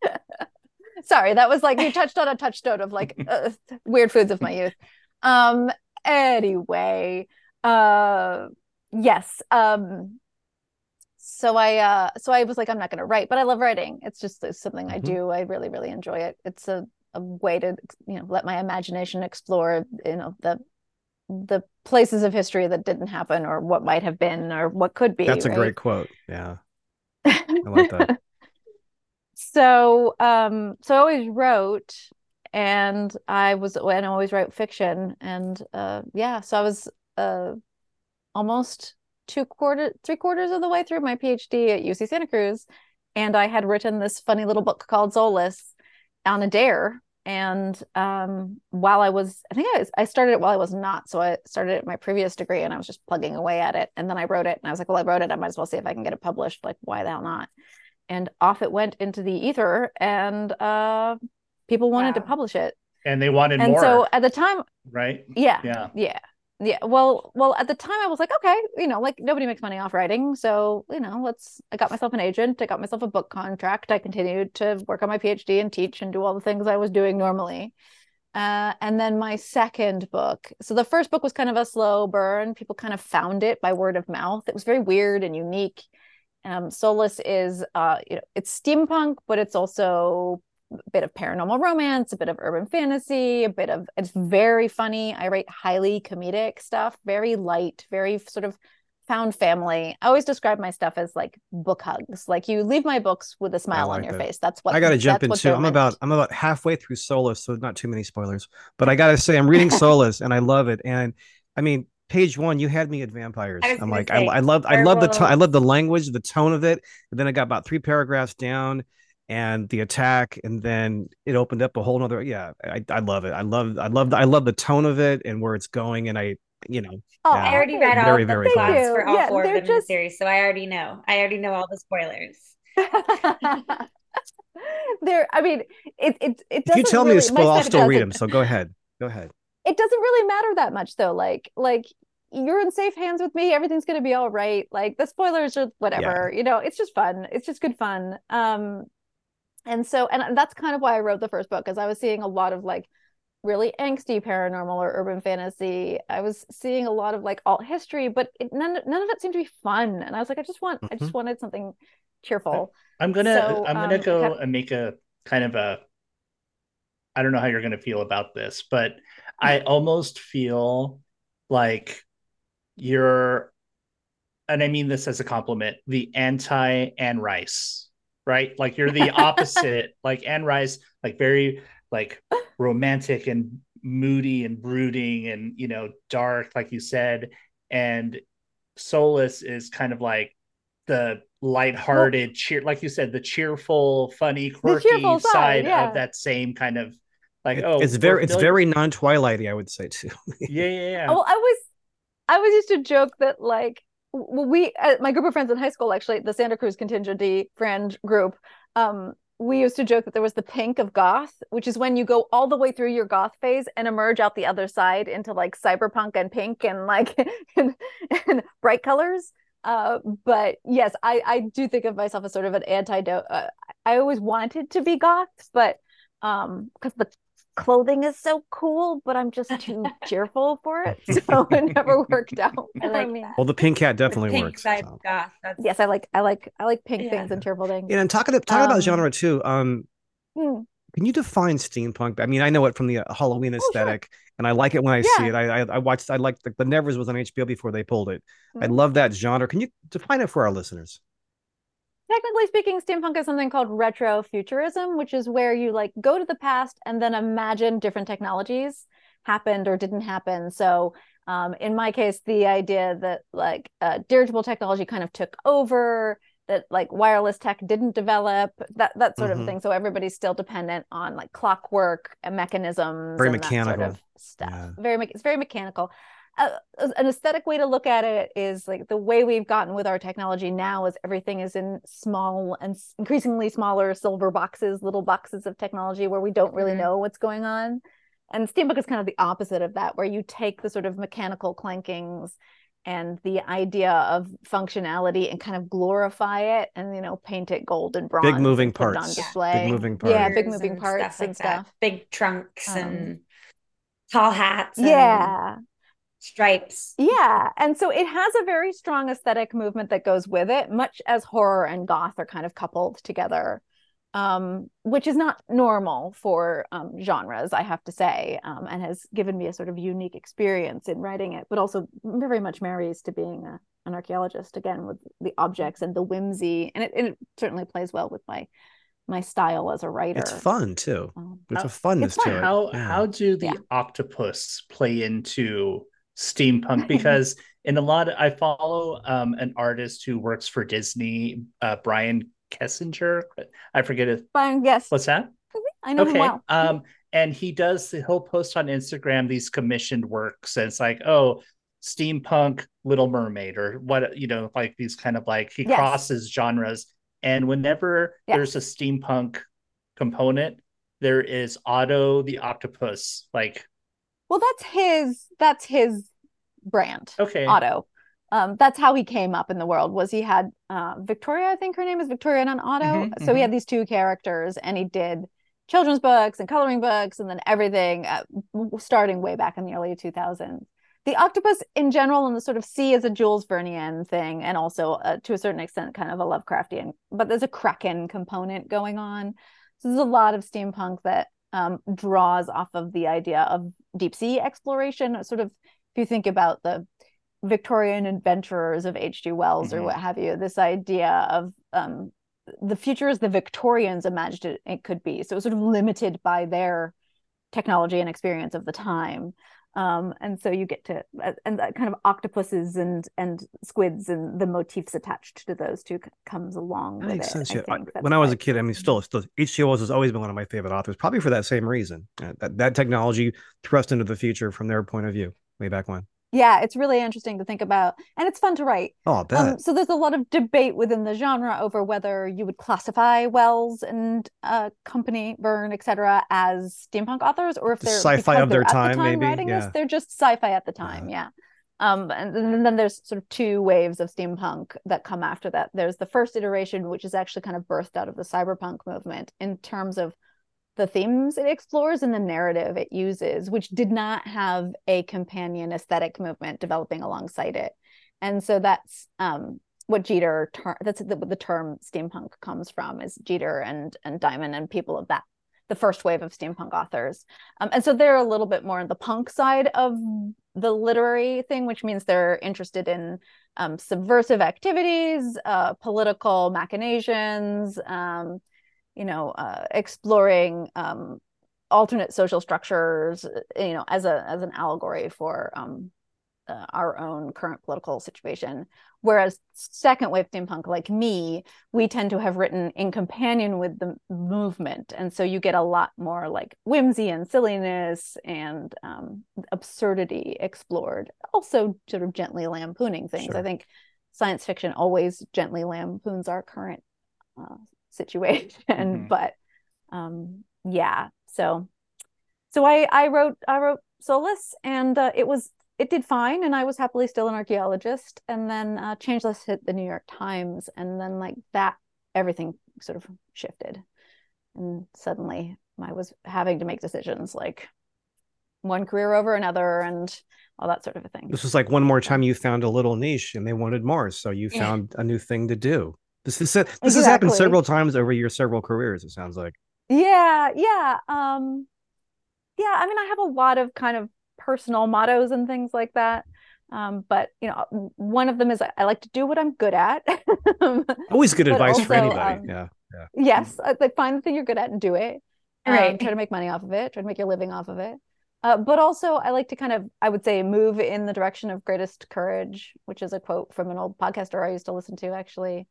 no. <laughs> Sorry, that was like you touched on a touchstone of like uh, weird foods of my youth. Um. Anyway, uh yes um so i uh so i was like i'm not going to write but i love writing. It's just it's something mm-hmm. i do. I really really enjoy it. It's a, a way to you know let my imagination explore you know the the places of history that didn't happen or what might have been or what could be that's a great quote. Yeah. I like that. <laughs> So um so i always wrote and i was and i always write fiction and uh yeah so i was uh almost two quarter three quarters of the way through my phd at uc santa cruz and i had written this funny little book called Soulless on a dare. And um, while i was i think I, was, I started it while i was not. So i started at my previous degree and i was just plugging away at it. And then i wrote it and i was like well i wrote it. I might as well see if i can get it published. Like why the hell not? And off it went into the ether and uh, people wanted wow. to publish it. And they wanted and more so at the time right? yeah yeah. yeah yeah well well at the time i was like okay you know like nobody makes money off writing so you know let's i got myself an agent i got myself a book contract i continued to work on my phd and teach and do all the things i was doing normally Uh, and then my second book. So the first book was kind of a slow burn. People kind of found it by word of mouth. It was very weird and unique. Um, Soulless is, uh, you know, it's steampunk, but it's also a bit of paranormal romance, a bit of urban fantasy, a bit of it's very funny. I write highly comedic stuff, very light, very sort of found family. I always describe my stuff as like book hugs. Like you leave my books with a smile like on your that. face. That's what I got to jump into. I'm about I'm about halfway through Soulless, so not too many spoilers. But I got to say, I'm reading <laughs> Soulless and I love it. And I mean, page one, you had me at vampires. I'm like, say, I, I love, I love the, to- I love the language, the tone of it. And then I got about three paragraphs down, and the attack, and then it opened up a whole nother. Yeah, I, I love it. I love, I love, the, I love the tone of it and where it's going. And I, you know, oh, yeah, I already read all very, the plots for all yeah, four of them just... in the series, so I already know. I already know all the spoilers. <laughs> there, I mean, it it it. If you tell really, me to spoil, I'll still read them. So go ahead. Go ahead. It doesn't really matter that much, though. Like, like you're in safe hands with me everything's going to be all right like the spoilers are whatever yeah. you know it's just fun it's just good fun um and so and that's kind of why i wrote the first book because i was seeing a lot of like really angsty paranormal or urban fantasy i was seeing a lot of like alt history but it, none, none of it seemed to be fun and i was like i just want mm-hmm. i just mm-hmm. wanted something cheerful i'm gonna so, i'm gonna um, go kind of, and make a kind of a i don't know how you're gonna feel about this but i <laughs> almost feel like you're and I mean this as a compliment, the anti Anne Rice, right? Like you're the <laughs> opposite, like Anne Rice, like very like romantic and moody and brooding and you know dark, like you said, and Soulless is kind of like the lighthearted well, cheer, like you said, the cheerful, funny, quirky cheerful side, side yeah. of that same kind of like it, oh, it's very it's very non Twilighty, I would say too. yeah, yeah, yeah. Well, I was I was used to joke that like we uh, my group of friends in high school actually the Santa Cruz contingency friend group um we used to joke that there was the pink of goth which is when you go all the way through your goth phase and emerge out the other side into like cyberpunk and pink and like <laughs> and, and bright colors. Uh, but yes I I do think of myself as sort of an antidote uh, I always wanted to be goth but um because the clothing is so cool, but I'm just too <laughs> cheerful for it. <laughs> So it never worked out. I like me. Well, the pink cat definitely pink works. So. goth. Yes, I like I like I like pink yeah. things and cheerful things. Yeah, and talking talking um, about genre too. Um hmm. can you define steampunk? I mean, I know it from the uh, Halloween aesthetic, oh, sure. and I like it when I yeah. see it. I, I, I watched. I like the, the Nevers was on HBO before they pulled it. Mm-hmm. I love that genre. Can you define it for our listeners? Technically speaking, steampunk is something called retrofuturism, which is where you like go to the past and then imagine different technologies happened or didn't happen. So um, in my case, the idea that like uh, dirigible technology kind of took over, that like wireless tech didn't develop, that that sort mm-hmm. of thing. So everybody's still dependent on like clockwork and mechanisms, very mechanical sort of stuff. Yeah. Very, it's very mechanical an aesthetic way to look at it is like the way we've gotten with our technology now is everything is in small and increasingly smaller silver boxes little boxes of technology where we don't really mm-hmm. know what's going on. And steampunk is kind of the opposite of that where you take the sort of mechanical clankings and the idea of functionality and kind of glorify it and you know paint it gold and bronze big moving parts. On display. Big moving parts yeah big moving and parts stuff like and stuff. That. big trunks um, and tall hats and... yeah stripes. Yeah. And so it has a very strong aesthetic movement that goes with it, much as horror and goth are kind of coupled together, um, which is not normal for um, genres, I have to say, um, and has given me a sort of unique experience in writing it, but also very much marries to being a, an archaeologist again with the objects and the whimsy. And it, it certainly plays well with my my style as a writer. It's fun too. Um, There's a funness to it. How yeah. how do the yeah. octopus play into steampunk <laughs> because in a lot of, I follow um, an artist who works for Disney, uh, Brian Kesinger. I forget it. Brian, yes. What's that? I know okay. him well. Um, and he does he'll post on Instagram these commissioned works, and it's like, oh, steampunk Little Mermaid, or what you know, like these kind of like he yes. crosses genres. And whenever yes. there's a steampunk component, there is Otto the octopus like well, that's his that's his brand. Okay. Otto. Um, that's how he came up in the world was he had uh, Victoria, I think her name is Victoria and Otto. Mm-hmm, so mm-hmm. he had these two characters and he did children's books and coloring books and then everything uh, starting way back in the early 2000s the octopus in general and the sort of sea is a Jules Vernean thing and also uh, to a certain extent kind of a Lovecraftian but there's a kraken component going on so there's a lot of steampunk that um, draws off of the idea of deep sea exploration sort of if you think about the Victorian adventurers of H.G. Wells mm-hmm. or what have you this idea of um, the future as the Victorians imagined it, it could be. So it was sort of limited by their technology and experience of the time. Um, and so you get to uh, and that kind of octopuses and and squids and the motifs attached to those two comes along. That makes sense. yeah. I, when I was a kid, I mean, still, still H.G. Has always been one of my favorite authors, probably for that same reason. Uh, that that technology thrust into the future from their point of view way back when yeah it's really interesting to think about and it's fun to write. Oh um, so there's a lot of debate within the genre over whether you would classify wells and uh, company Verne etc as steampunk authors or if they're sci-fi of their time, the time maybe? writing yeah. this they're just sci-fi at the time yeah, yeah. Um, and, and then there's sort of two waves of steampunk that come after that. There's the first iteration which is actually kind of birthed out of the cyberpunk movement in terms of the themes it explores and the narrative it uses, which did not have a companion aesthetic movement developing alongside it. And so that's um, what Jeter ter- that's the, the term steampunk comes from is Jeter and and Diamond and people of that the first wave of steampunk authors. Um, and so they're a little bit more on the punk side of the literary thing, which means they're interested in um, subversive activities, uh, political machinations, um, you know uh, exploring um, alternate social structures you know as a as an allegory for um, uh, our own current political situation. Whereas second wave steampunk like me we tend to have written in companion with the movement. And so you get a lot more like whimsy and silliness and um, absurdity explored. Also sort of gently lampooning things. Sure. i think science fiction always gently lampoons our current uh, situation mm-hmm. but um yeah so so i i wrote i wrote Soulless and uh, it was it did fine and i was happily still an archaeologist and then uh, changeless hit the new york times and then like that everything sort of shifted. And suddenly i was having to make decisions like one career over another and all that sort of a thing. This was like one more time you found a little niche and they wanted more so you found a new thing to do this this, this exactly. has happened several times over your several careers. It sounds like. Yeah, yeah, um, yeah. I mean, I have a lot of kind of personal mottos and things like that. Um, but you know, one of them is I like to do what I'm good at. <laughs> Always good advice also, for anybody. Um, yeah, yeah. Yes, like find the thing you're good at and do it. Um, right. Try to make money off of it. Try to make your living off of it. Uh, but also, I like to kind of, I would say, move in the direction of greatest courage, which is a quote from an old podcaster I used to listen to, actually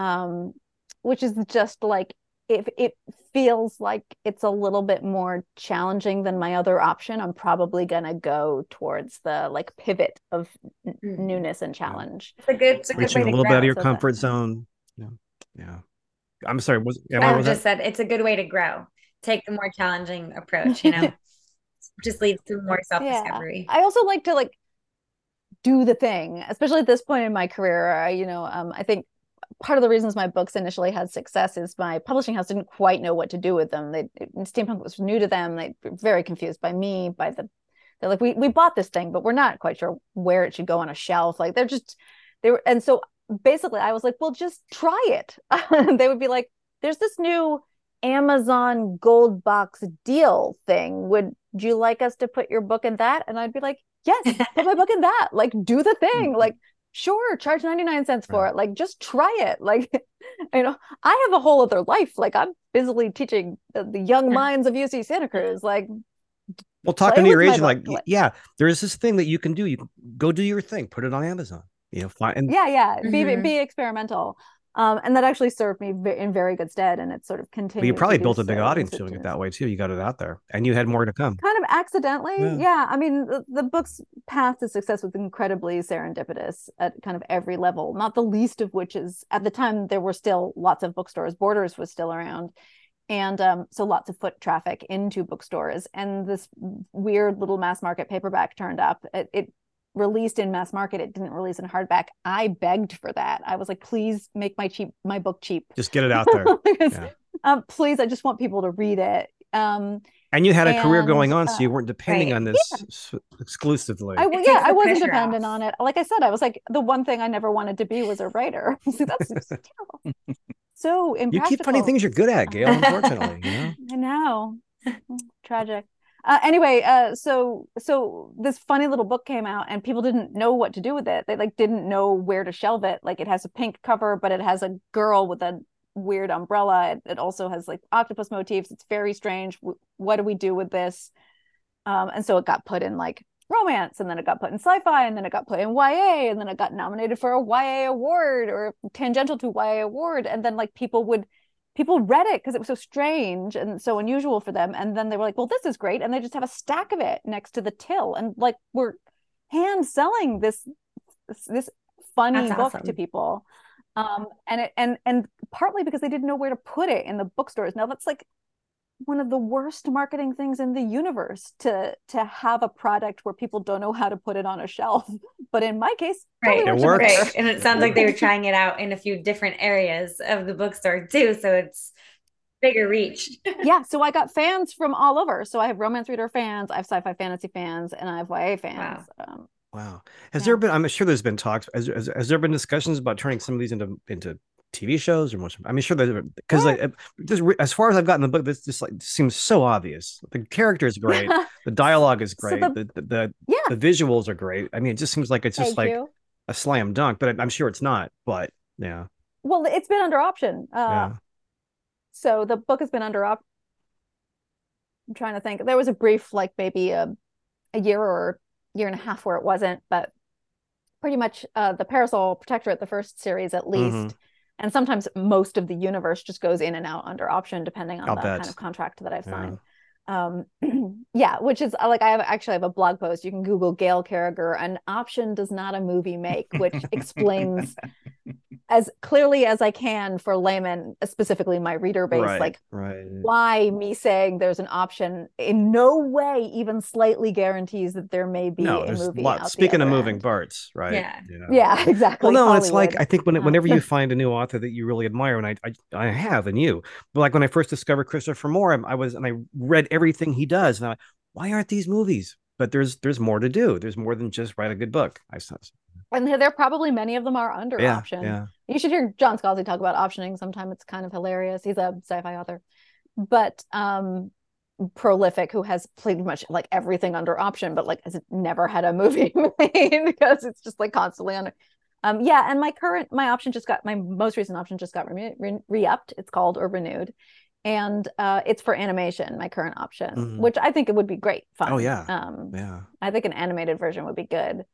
um, which is just like if it feels like it's a little bit more challenging than my other option, I'm probably gonna go towards the like pivot of n- mm-hmm. newness and challenge. It's a good, it's a good reaching a little bit out of your so comfort zone. Yeah, yeah. I'm sorry. Was yeah, I was just that? said it's a good way to grow. Take the more challenging approach. You know, <laughs> just leads to more self discovery. Yeah. I also like to like do the thing, especially at this point in my career. I, you know, um, I think part of the reasons my books initially had success is my publishing house didn't quite know what to do with them. They steampunk was new to them. They were very confused by me, by the they're like, we we bought this thing, but we're not quite sure where it should go on a shelf. Like they're just they were and so basically I was like, well, just try it. <laughs> they would be like, there's this new Amazon gold box deal thing. Would you like us to put your book in that? And I'd be like, yes, put my book in that. Like, do the thing. <laughs> Mm-hmm. Like, sure charge 99 cents for right. it like just try it <laughs> like you know i have a whole other life like i'm busily teaching the, the young minds of uc santa cruz like well talking to your agent like yeah there's this thing that you can do you go do your thing put it on amazon you know find yeah yeah mm-hmm. be be experimental um, and that actually served me in very good stead and it sort of continued well, you probably built a big audience doing it that way too. You got it out there and you had more to come. Kind of accidentally yeah, yeah. i mean the, the, book's path to success was incredibly serendipitous at kind of every level not the least of which is at the time there were still lots of bookstores. Borders was still around and um, so lots of foot traffic into bookstores. And this weird little mass market paperback turned up. It, it released in mass market it didn't release in hardback i begged for that i was like please make my cheap my book cheap just get it out there <laughs> yeah. um, please i just want people to read it Um, and you had a and, career going on, so you uh, weren't depending right. on this yeah. exclusively. I, yeah, I wasn't dependent off. on it. Like I said, I was like the one thing I never wanted to be was a writer. <laughs> <laughs> so that's terrible. So impractical. You keep finding things you're good at, Gail. Unfortunately, you know. I know. Tragic. Uh, anyway, uh, so so this funny little book came out, and people didn't know what to do with it. They like didn't know where to shelve it. Like it has a pink cover, but it has a girl with a weird umbrella. It, it also has like octopus motifs. It's very strange. What do we do with this? Um, and so it got put in like romance, and then it got put in sci-fi, and then it got put in YA, and then it got nominated for a YA award or tangential to YA award, and then like people would people read it because it was so strange and so unusual for them and then they were like well this is great and they just have a stack of it next to the till and like we're hand selling this this funny That's book awesome. to people um and it and and partly because they didn't know where to put it in the bookstores now that's like one of the worst marketing things in the universe to to have a product where people don't know how to put it on a shelf. <laughs> But in my case right. it works. Right. and it sounds like they were trying it out in a few different areas of the bookstore too. So it's bigger reach. <laughs> Yeah. So i got fans from all over. So i have romance reader fans i have sci-fi fantasy fans and i have ya fans. Wow. Um, wow. Has yeah. there been i'm sure there's been talks has, has, has there been discussions about turning some of these into into TV shows or most? I mean, sure, because like, just as far as I've gotten the book, this just like seems so obvious. The character is great, <laughs> the dialogue is great, so the, the, the, yeah. the visuals are great. I mean, it just seems like it's just Thank like you. a slam dunk, but I'm sure it's not. But yeah, well, it's been under option. Uh, yeah. So the book has been under option. I'm trying to think. There was a brief, like maybe a, a year or year and a half, where it wasn't, but pretty much uh, the Parasol Protectorate, the first series at least. Mm-hmm and sometimes most of the universe just goes in and out under option depending on I'll the bet. kind of contract that I've signed. Yeah. Um, <clears throat> yeah, which is like I have actually have a blog post. You can Google Gail Carriger. An option does not a movie make, which <laughs> explains as clearly as I can for laymen, specifically my reader base, right, like right. why me saying there's an option in no way even slightly guarantees that there may be no, a movie. Lot, speaking of moving parts, right? Yeah, you know? yeah, <laughs> exactly. Well, no, Hollywood. it's like I think when whenever uh-huh. you find a new author that you really admire, and I I, I have, and you, but like when I first discovered Christopher Moore, I, I was and I read everything he does, and I, why aren't these movies? But there's there's more to do. There's more than just write a good book. I suppose and there probably many of them are under yeah, option. Yeah. You should hear John Scalzi talk about optioning sometime. It's kind of hilarious. He's a sci-fi author, but um, prolific who has pretty much like everything under option, but like has never had a movie <laughs> made because it's just like constantly under. Um, yeah, and my current my option just got my most recent option just got re- re- upped It's called or renewed, and uh, it's for animation. My current option, mm-hmm. which I think it would be great fun. Oh yeah, um, yeah. I think an animated version would be good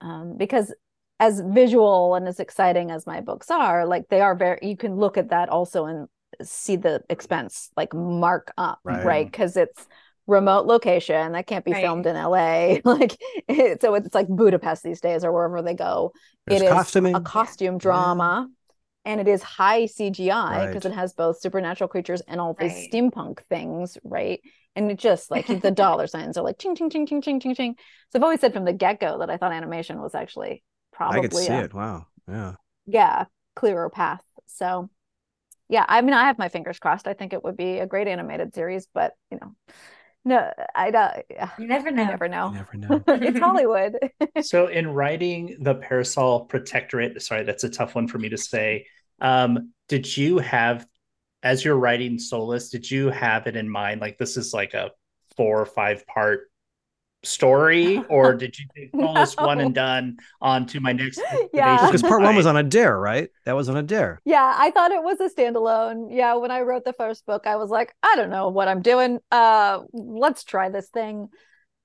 um, because as visual and as exciting as my books are like they are very you can look at that also and see the expense like mark up right because right? it's remote location that can't be right. filmed in LA <laughs> like it, so it's like Budapest these days or wherever they go There's it is costuming. a costume drama yeah. And it is high CGI because right. it has both supernatural creatures and all these steampunk things right and it just like the <laughs> dollar signs are like ching ching ching ching ching ching ching so I've always said from the get-go that I thought animation was actually probably I could see a, it. Wow. Yeah. Yeah, clearer path. So yeah, I mean I have my fingers crossed. I think it would be a great animated series, but you know, no, I don't. You never know. You never know. You never <laughs> know. it's Hollywood. <laughs> so, in writing the Parasol Protectorate, sorry, that's a tough one for me to say. Um, did you have, as you're writing Soulless, did you have it in mind? Like this is like a four or five part story, or <laughs> did you take all this one and done on to my next? Yeah, because part one was on a dare, right? That was on a dare. Yeah, I thought it was a standalone. Yeah, when I wrote the first book, I was like, I don't know what I'm doing. Uh, let's try this thing.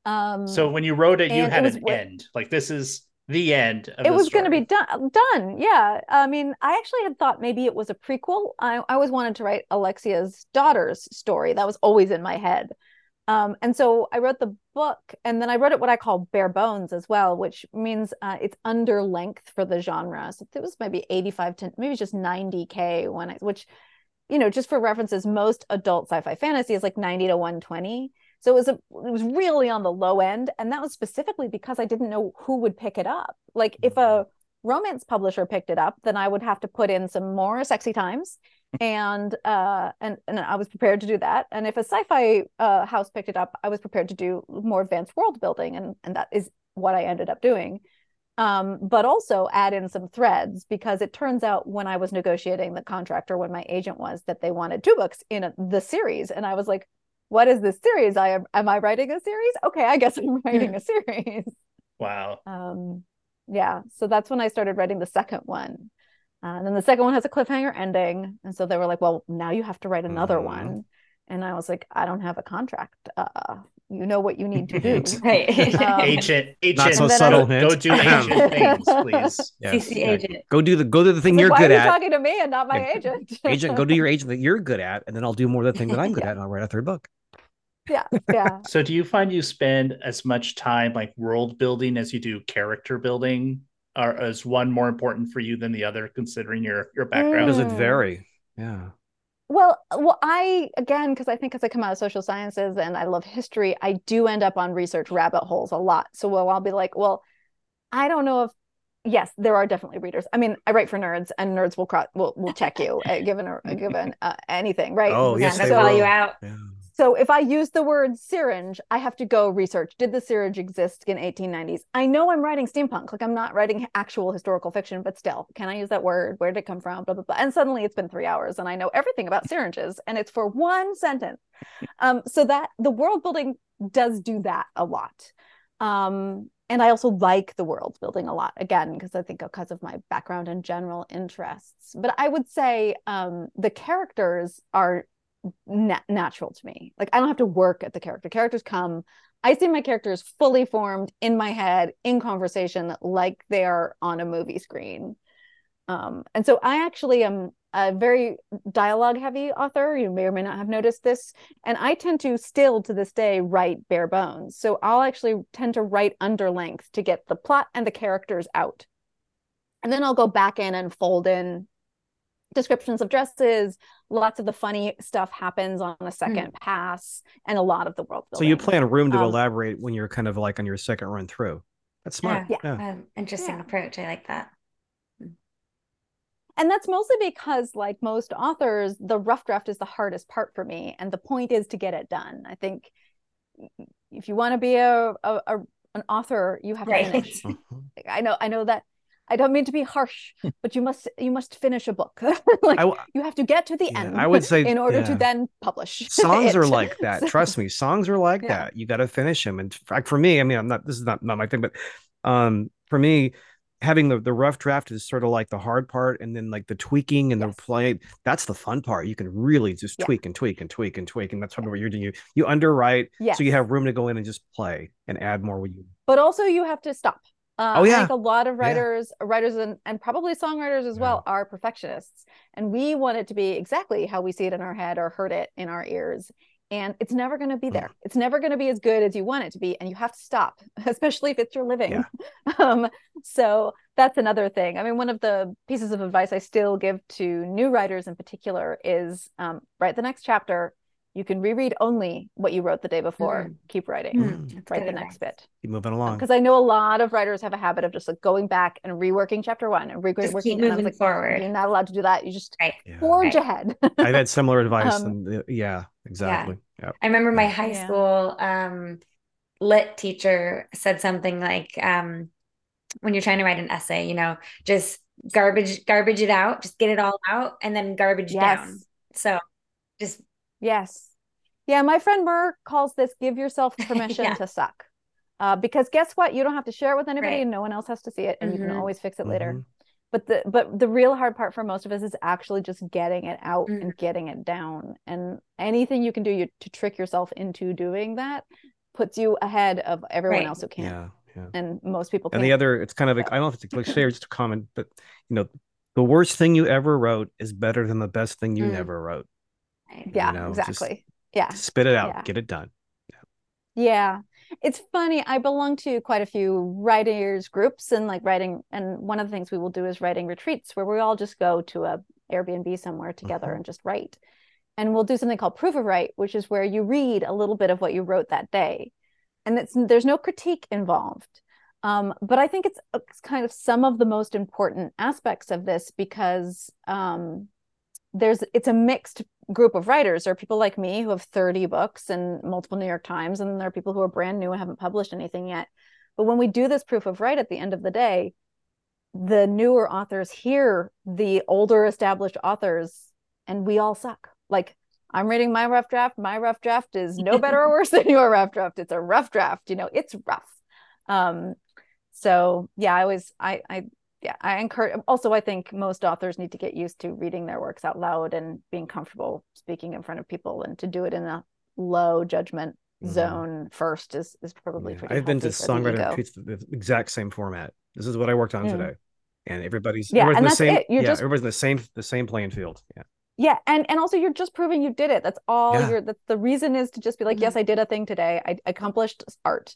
Um, so when you wrote it, you had it an end. Like this is the end. it was going to be done. Done. Yeah. I mean, I actually had thought maybe it was a prequel. I, I always wanted to write Alexia's daughter's story. That was always in my head. Um, and so I wrote the book, and then I wrote it what I call bare bones as well, which means uh, it's under length for the genre. So it was maybe 85 to maybe just 90k when I, which, you know, just for references, most adult sci-fi fantasy is like 90 to 120. So it was a, it was really on the low end, and that was specifically because I didn't know who would pick it up. Like if a romance publisher picked it up, then I would have to put in some more sexy times <laughs> and uh and and I was prepared to do that. And if a sci-fi uh, house picked it up, I was prepared to do more advanced world building, and and that is what I ended up doing. Um, but also add in some threads because it turns out when I was negotiating the contract or when my agent was that they wanted two books in a, the series, and I was like, "What is this series? I am am I writing a series? Okay, I guess I'm writing a series." Wow. Um, yeah, so that's when I started writing the second one. Uh, and then the second one has a cliffhanger ending. And so they were like, well, now you have to write another mm-hmm. one. And I was like, I don't have a contract. Uh, you know what you need to do. <laughs> right. Um, agent, agent. Not so subtle. I, go do agent things, <laughs> please. Yes. CC agent. Go do the go do the thing you're like, good Why are you at. talking to me and not my yeah. agent? agent, go do your <laughs> agent that you're good at, and then I'll do more of the thing that I'm good yeah. at, and I'll write a third book. Yeah, yeah. <laughs> so, do you find you spend as much time like world building as you do character building? Are is one more important for you than the other, considering your your background? Does it vary? Yeah. Well, well, I again because I think as I come out of social sciences and I love history, I do end up on research rabbit holes a lot. So well, I'll be like, well, I don't know if yes, there are definitely readers. I mean, I write for nerds, and nerds will will will check you uh, given a, <laughs> given uh, anything, right? Oh yes, they call you out. Yeah. So if I use the word syringe, I have to go research. Did the syringe exist in 1890s? I know I'm writing steampunk, like I'm not writing actual historical fiction, but still, can I use that word? Where did it come from? Blah blah blah. And suddenly it's been three hours, and I know everything about syringes, and it's for one sentence. Um, so that the world building does do that a lot. Um, and I also like the world building a lot again because I think because of my background and general interests. But I would say um, the characters are na- natural to me. Like I don't have to work at the character. Characters come. I see my characters fully formed in my head in conversation, like they are on a movie screen. Um, and so I actually am a very dialogue heavy author. You may or may not have noticed this. And I tend to still to this day write bare bones. So I'll actually tend to write under length to get the plot and the characters out. And then I'll go back in and fold in descriptions of dresses lots of the funny stuff happens on a second mm. pass and a lot of the world building. so you plan a room to um, elaborate when you're kind of like on your second run through that's smart yeah, yeah. Um, interesting yeah. approach i like that hmm. and that's mostly because like most authors the rough draft is the hardest part for me and the point is to get it done i think if you want to be a, a, a an author you have right. to finish mm-hmm. <laughs> i know i know that I don't mean to be harsh, hmm. but you must you must finish a book. <laughs> like I, you have to get to the yeah, end. I would say <laughs> in order yeah. to then publish. <laughs> Songs are like that. Trust me, songs are like yeah. that. You got to finish them. And for me, I mean, I'm not. This is not not my thing, but um, for me, having the, the rough draft is sort of like the hard part and then like the tweaking and yes. the play that's the fun part you can really just yeah. tweak and tweak and tweak and tweak and that's probably what you're doing you you underwrite yes. so you have room to go in and just play and add more with you but also you have to stop uh, oh yeah. I think a lot of writers, yeah. writers and, and probably songwriters as yeah. well are perfectionists. And we want it to be exactly how we see it in our head or heard it in our ears. And it's never going to be there. Mm. It's never going to be as good as you want it to be. And you have to stop, <laughs> especially if it's your living. Yeah. <laughs> um, so that's another thing. I mean, one of the pieces of advice I still give to new writers in particular is um, write the next chapter you can reread only what you wrote the day before mm. keep writing mm. write the next bit keep moving along because i know a lot of writers have a habit of just like going back and reworking chapter one and reworking just keep moving like, forward you're not allowed to do that you just right. yeah. forge right. ahead <laughs> i've had similar advice um, and yeah exactly yeah. Yep. i remember my high yeah. school um, lit teacher said something like um, when you're trying to write an essay you know just garbage garbage it out just get it all out and then garbage yes. down so just Yes. Yeah, my friend Mur calls this give yourself <laughs> permission yeah. to suck. Uh, because guess what? You don't have to share it with anybody right. and no one else has to see it and mm-hmm. you can mm-hmm. always fix it mm-hmm. later. But the but the real hard part for most of us is actually just getting it out mm-hmm. and getting it down. And anything you can do you, to trick yourself into doing that puts you ahead of everyone right. else who can't. Yeah. Yeah. And most people And the other, it's kind of, so. I don't know if it's a cliche or just a comment, but you know, the worst thing you ever wrote is better than the best thing you mm. never wrote. Yeah, you know, exactly. Yeah. Spit it out, yeah. get it done. Yeah. yeah. It's funny. I belong to quite a few writers groups and like writing. And one of the things we will do is writing retreats where we all just go to a Airbnb somewhere together mm-hmm. and just write. And we'll do something called proof of write, which is where you read a little bit of what you wrote that day. And it's, there's no critique involved. Um, but I think it's, it's, kind of some of the most important aspects of this because um, there's it's a mixed group of writers there are people like me who have 30 books and multiple new york times and there are people who are brand new and haven't published anything yet. But when we do this proof of right at the end of the day the newer authors hear the older established authors and we all suck. Like i'm reading my rough draft my rough draft is no better or <laughs> worse than your rough draft. It's a rough draft you know it's rough. Um so yeah i always i i yeah i encourage also i think most authors need to get used to reading their works out loud and being comfortable speaking in front of people and to do it in a low judgment mm-hmm. zone first is is probably yeah. i've been to songwriter retreats the exact same format this is what i worked on mm. today and everybody's yeah everybody's and that's the same it. You're yeah just... everybody's in the same the same playing field yeah yeah and and also you're just proving you did it that's all yeah. you're the reason is to just be like mm-hmm. yes i did a thing today i accomplished art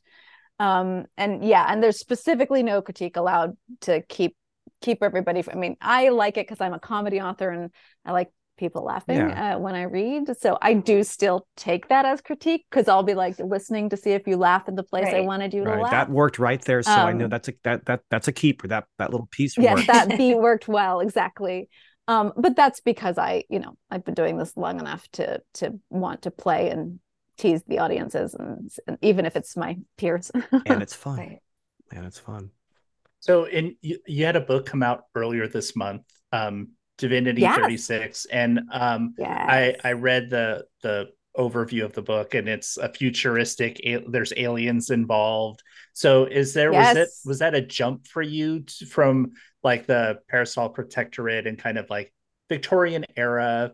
um and yeah and there's specifically no critique allowed to keep keep everybody i mean i like it because i'm a comedy author and i like people laughing yeah. uh, when i read so i do still take that as critique because i'll be like listening to see if you laugh in the place right. i wanted you right. to laugh that worked right there so um, i know um, that's a that that that's a keeper that that little piece yes worked. that <laughs> beat worked well exactly um but that's because i you know i've been doing this long enough to to want to play and tease the audiences and, and even if it's my peers <laughs> and it's fun right. and it's fun so in you, you, had a book come out earlier this month um divinity yes. 36 and um yes. i i read the the overview of the book and it's a futuristic there's aliens involved so is there yes. was it was that a jump for you to, from like the parasol protectorate and kind of like victorian era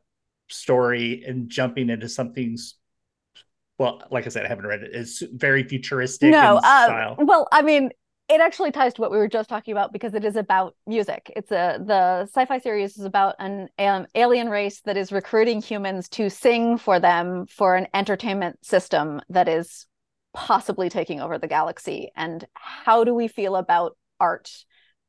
story and jumping into something well, like I said, I haven't read it. It's very futuristic. No, uh, well, I mean, it actually ties to what we were just talking about because it is about music. It's a the sci-fi series is about an um, alien race that is recruiting humans to sing for them for an entertainment system that is possibly taking over the galaxy. And how do we feel about art,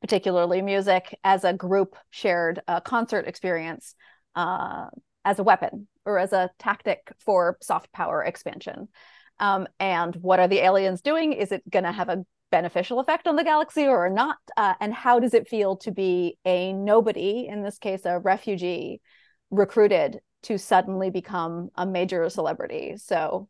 particularly music, as a group shared uh, concert experience? Uh, as a weapon or as a tactic for soft power expansion. Um, and what are the aliens doing? Is it going to have a beneficial effect on the galaxy or not? Uh, and how does it feel to be a nobody, in this case, a refugee, recruited to suddenly become a major celebrity? So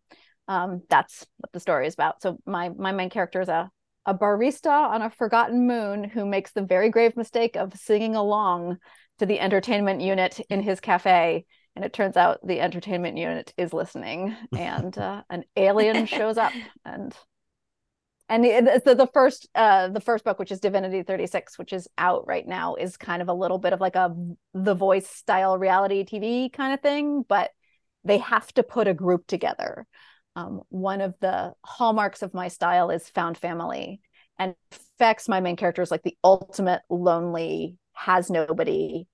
um, that's what the story is about. So my my main character is a a barista on a forgotten moon who makes the very grave mistake of singing along to the entertainment unit in his cafe and it turns out the entertainment unit is listening and <laughs> uh, an alien shows up and and the, the, the first uh, the first book which is divinity 36 which is out right now is kind of a little bit of like a the voice style reality tv kind of thing but they have to put a group together. Um, one of the hallmarks of my style is found family and affects my main character, is like the ultimate lonely, has nobody,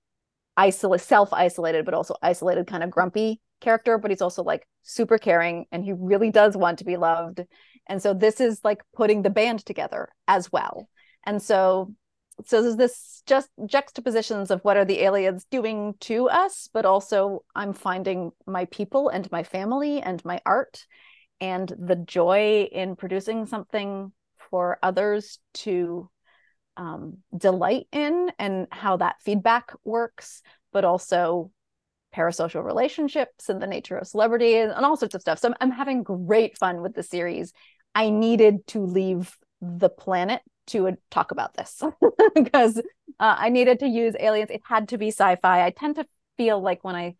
isolate self-isolated but also isolated kind of grumpy character but he's also like super caring and he really does want to be loved. And so this is like putting the band together as well. And so so there's this just juxtapositions of what are the aliens doing to us but also i'm finding my people and my family and my art and the joy in producing something for others to um, delight in and how that feedback works, but also parasocial relationships and the nature of celebrity and, all sorts of stuff. So I'm, I'm having great fun with the series. I needed to leave the planet to talk about this <laughs> because uh, I needed to use aliens. It had to be sci-fi. I tend to feel like when I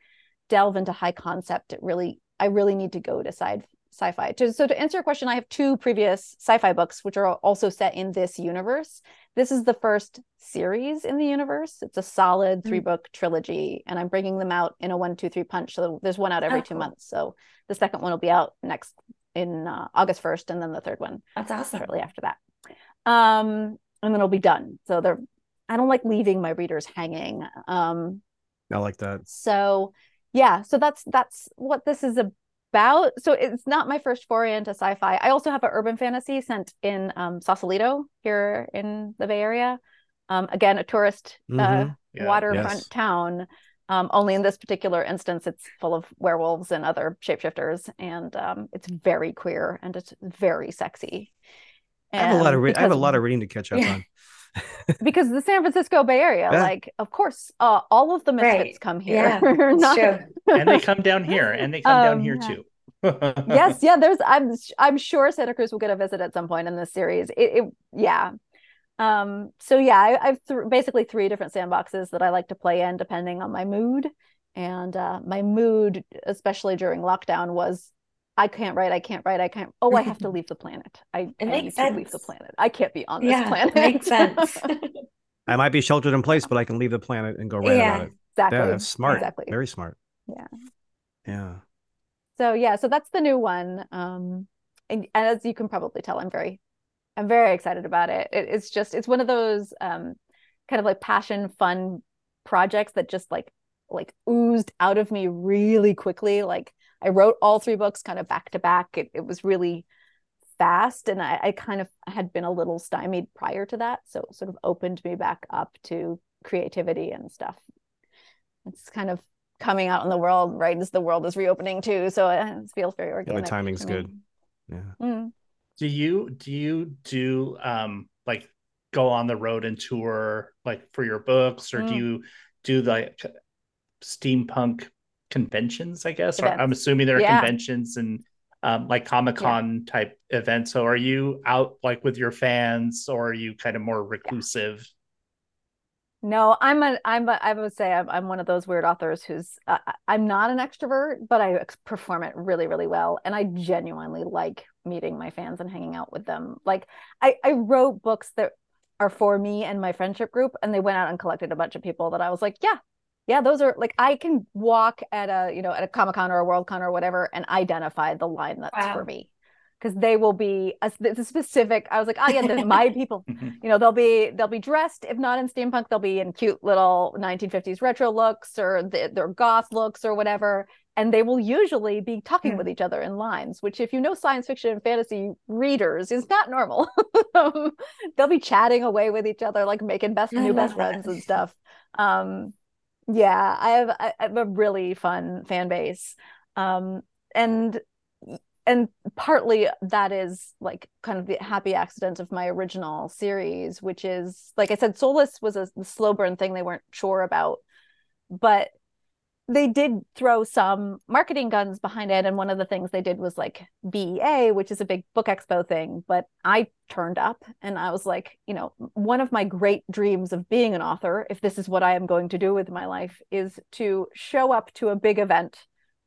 delve into high concept, it really I really need to go to sci sci-fi. To, so to answer your question, I have two previous sci-fi books which are also set in this universe. This is the first series in the universe. It's a solid three book mm. trilogy, and I'm bringing them out in a one, two, three punch. So there's one out every oh, two cool. months. So the second one will be out next in uh, August 1st, and then the third one. That's awesome. Shortly after that. Um, and then it'll be done. So they're I don't like leaving my readers hanging. Um, I like that. So yeah, so that's that's what this is about so it's not my first foray into sci-fi i also have an urban fantasy sent in um, sausalito here in the bay area um, again a tourist uh, mm-hmm. uh, yeah, waterfront yes. town um, only in this particular instance it's full of werewolves and other shapeshifters and um, it's very queer and it's very sexy and I have a lot of re- I have a lot of reading to catch up <laughs> yeah. on. Because the San Francisco Bay Area, yeah. like, of course, uh, all of the misfits right. come here. Yeah, <laughs> Not... true. and they come down here, and they come um, down here too. <laughs> yes, yeah. There's, I'm, I'm sure Santa Cruz will get a visit at some point in this series. It, it yeah. Um. So yeah, I, have th- basically three different sandboxes that I like to play in depending on my mood, and uh, my mood, especially during lockdown, was I can't write, I can't write, I can't. Oh, I have to <laughs> leave the planet. I, it I need sense. to leave the planet. I can't be on this yeah, planet. makes sense. <laughs> I might be sheltered in place, but I can leave the planet and go right yeah, about it. Exactly. Yeah, that's smart. Exactly. Very smart. Yeah. Yeah. So yeah, so that's the new one. Um, and, and as you can probably tell, I'm very, I'm very excited about it. it it's just, it's one of those um, kind of like passion, fun projects that just like, like oozed out of me really quickly. Like I wrote all three books kind of back to back. It, it was really fast and I, I kind of had been a little stymied prior to that. So it sort of opened me back up to creativity and stuff. It's kind of coming out in the world right as the world is reopening too. So it feels very organic. Yeah, the timing's good. Yeah. Mm. Do you do you do um like go on the road and tour like for your books or mm. do you do like steampunk conventions, I guess. I'm assuming there are yeah. conventions and um, like Comic Con yeah. type events. So are you out like with your fans or are you kind of more reclusive? No, I'm a, I'm a, I would say I'm, I'm one of those weird authors who's, uh, I'm not an extrovert, but I perform it really, really well. And I genuinely like meeting my fans and hanging out with them. Like I, I wrote books that are for me and my friendship group, and they went out and collected a bunch of people that I was like, yeah, yeah those are like i can walk at a you know at a comic-con or a world-con or whatever and identify the line that's wow. for me. Because they will be a, a, specific i was like oh yeah my <laughs> people you know they'll be they'll be dressed if not in steampunk they'll be in cute little 1950s retro looks or the, their goth looks or whatever and they will usually be talking yeah. with each other in lines which if you know science fiction and fantasy readers is not normal. <laughs> They'll be chatting away with each other like making best new best friends and stuff. Um yeah i have i have a really fun fan base um and and partly that is like kind of the happy accident of my original series which is like i said soulless was a slow burn thing they weren't sure about but they did throw some marketing guns behind it and one of the things they did was like BEA which is a big book expo thing but I turned up and I was like you know one of my great dreams of being an author if this is what I am going to do with my life is to show up to a big event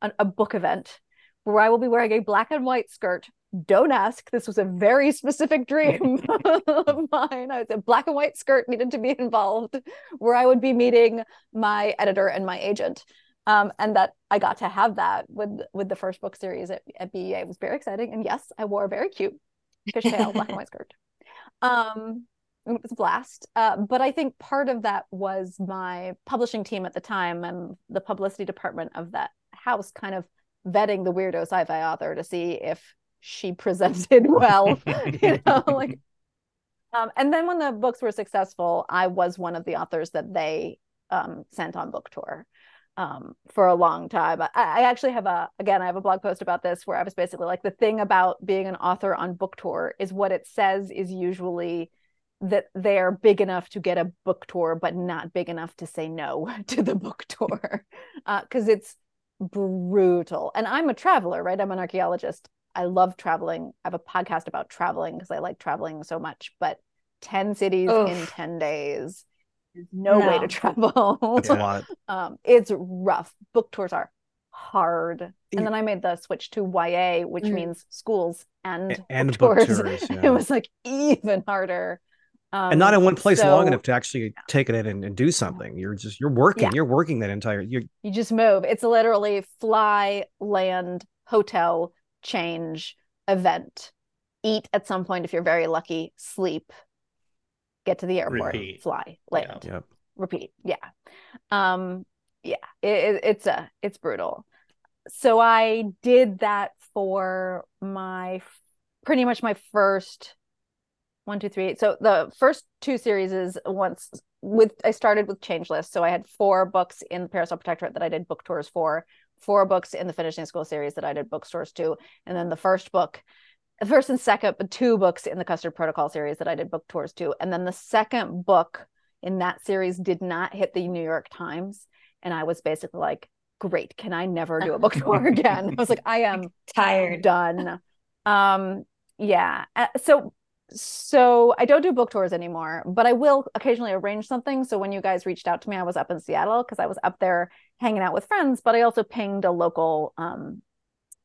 a, a book event where I will be wearing a black and white skirt. Don't ask. This was a very specific dream <laughs> of mine. I said black and white skirt needed to be involved where I would be meeting my editor and my agent um, and that I got to have that with with the first book series at, at BEA it was very exciting. And yes, I wore a very cute fishtail black and white skirt. <laughs> Um, it was a blast. Uh, but I think part of that was my publishing team at the time and the publicity department of that house kind of vetting the weirdo sci-fi author to see if she <laughs> presented well. <laughs> you know, like um, and then when the books were successful, I was one of the authors that they um, sent on book tour um, for a long time. I, I, actually have a again, I have a blog post about this where I was basically like the thing about being an author on book tour is what it says is usually that they're big enough to get a book tour, but not big enough to say no <laughs> to the book tour because <laughs> uh, it's brutal. And I'm a traveler, right? I'm an archaeologist. I love traveling. I have a podcast about traveling because I like traveling so much, but 10 cities Oof. in 10 days there's no, no. way to travel. It's a lot. <laughs> um, it's rough. Book tours are hard. And then I made the switch to YA, which mm. means schools and, and book, book tours. tours <laughs> yeah. it was like even harder. Um, and not in one place so, long enough to actually take it in and, and do something. You're just you're working. Yeah. You're working that entire. You you just move. It's literally fly, land, hotel, change, event, eat at some point if you're very lucky, sleep, get to the airport, repeat. fly, land, yeah. Yep. repeat. Yeah. Um, yeah, it, it's a, it's brutal. So I did that for my, pretty much my first one, two, three. So the first two series is once with, I started with Changeless. So I had four books in the Parasol Protectorate that I did book tours for, four books in the Finishing School series that I did book bookstores to. And then the first book first and second, but two books in the Custard Protocol series that I did book tours to. And then the second book in that series did not hit the New York Times. And I was basically like, great, can I never do a book <laughs> tour again? I was like, I am <laughs> tired. Done. Um, yeah. Uh, so so I don't do book tours anymore, but I will occasionally arrange something. So when you guys reached out to me, I was up in Seattle because I was up there hanging out with friends, but I also pinged a local um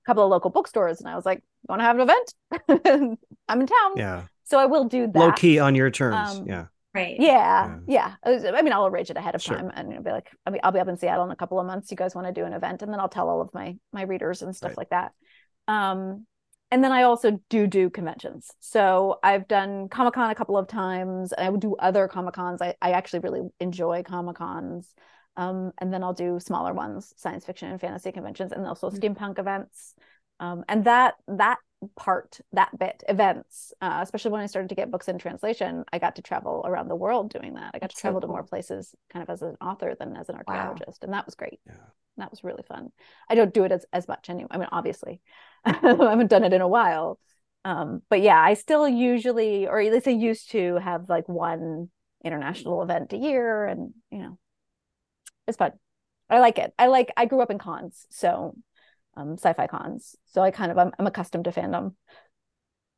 couple of local bookstores and I was like, want to have an event? <laughs> I'm in town. Yeah. So I will do that. Low key on your terms. Um, yeah. Right. Yeah, yeah. Yeah. I mean, I'll arrange it ahead of sure. time and I'll be like, I mean, I'll be up in Seattle in a couple of months. You guys want to do an event, and then I'll tell all of my my readers and stuff right. like that. Um, and then I also do do conventions. So I've done Comic Con a couple of times, and I would do other Comic Cons. I I actually really enjoy Comic Cons. Um, and then I'll do smaller ones, science fiction and fantasy conventions, and also mm-hmm. steampunk events. Um, and that that part, that bit, events, uh, especially when I started to get books in translation, I got to travel around the world doing that. I got That's to travel so cool. to more places, kind of as an author than as an archaeologist, wow. and that was great. Yeah. That was really fun. I don't do it as as much anymore. I mean, obviously, <laughs> I haven't done it in a while. Um, but yeah, I still usually, or at least I used to have like one international event a year, and you know, it's fun. I like it. I like. I grew up in cons, so um, sci-fi cons. So I kind of I'm, I'm accustomed to fandom.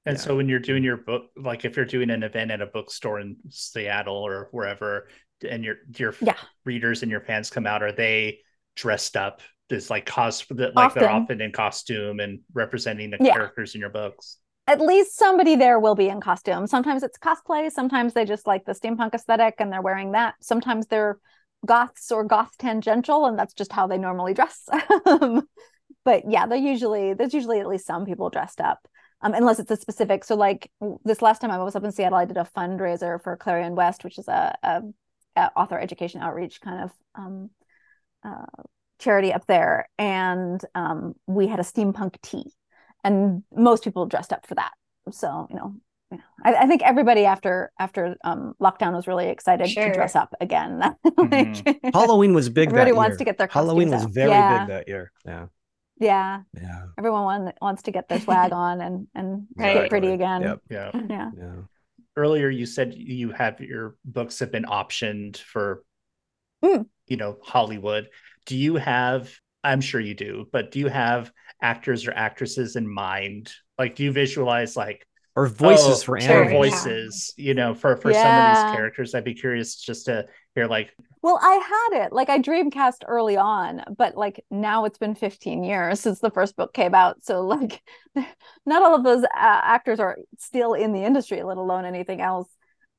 And yeah. so when you're doing your book, like if you're doing an event at a bookstore in Seattle or wherever, and your your yeah. readers and your fans come out, are they dressed up? Is like cost like often. they're often in costume and representing the yeah. characters in your books. At least somebody there will be in costume. Sometimes it's cosplay. Sometimes they just like the steampunk aesthetic and they're wearing that. Sometimes they're goths or goth tangential, and that's just how they normally dress. <laughs> Um, but yeah, they're usually there's usually at least some people dressed up. Um, unless it's a specific. So like this last time I was up in Seattle, I did a fundraiser for Clarion West, which is a, a, a author education outreach kind of um, uh, charity up there, and um, we had a steampunk tea, and most people dressed up for that. So you know, I, I, think everybody after after um, lockdown was really excited sure. to dress up again. <laughs> like, mm-hmm. Halloween was big. Everybody wants year. to get their Halloween was out. very yeah. big that year. Yeah. Yeah. Yeah. Everyone want, wants to get their swag on and and right. get pretty again. Yep. Yeah. <laughs> Yeah. Yeah. Earlier you said you have your books have been optioned for mm. you know Hollywood. Do you have I'm sure you do, but do you have actors or actresses in mind? Like do you visualize like or voices oh, for animals. voices, you know, for for yeah. some of these characters. I'd be curious just to hear like Well, I had it. Like I dreamcast early on, but like now it's been 15 years <laughs> since the first book came out. So like <laughs> not all of those uh, actors are still in the industry, let alone anything else.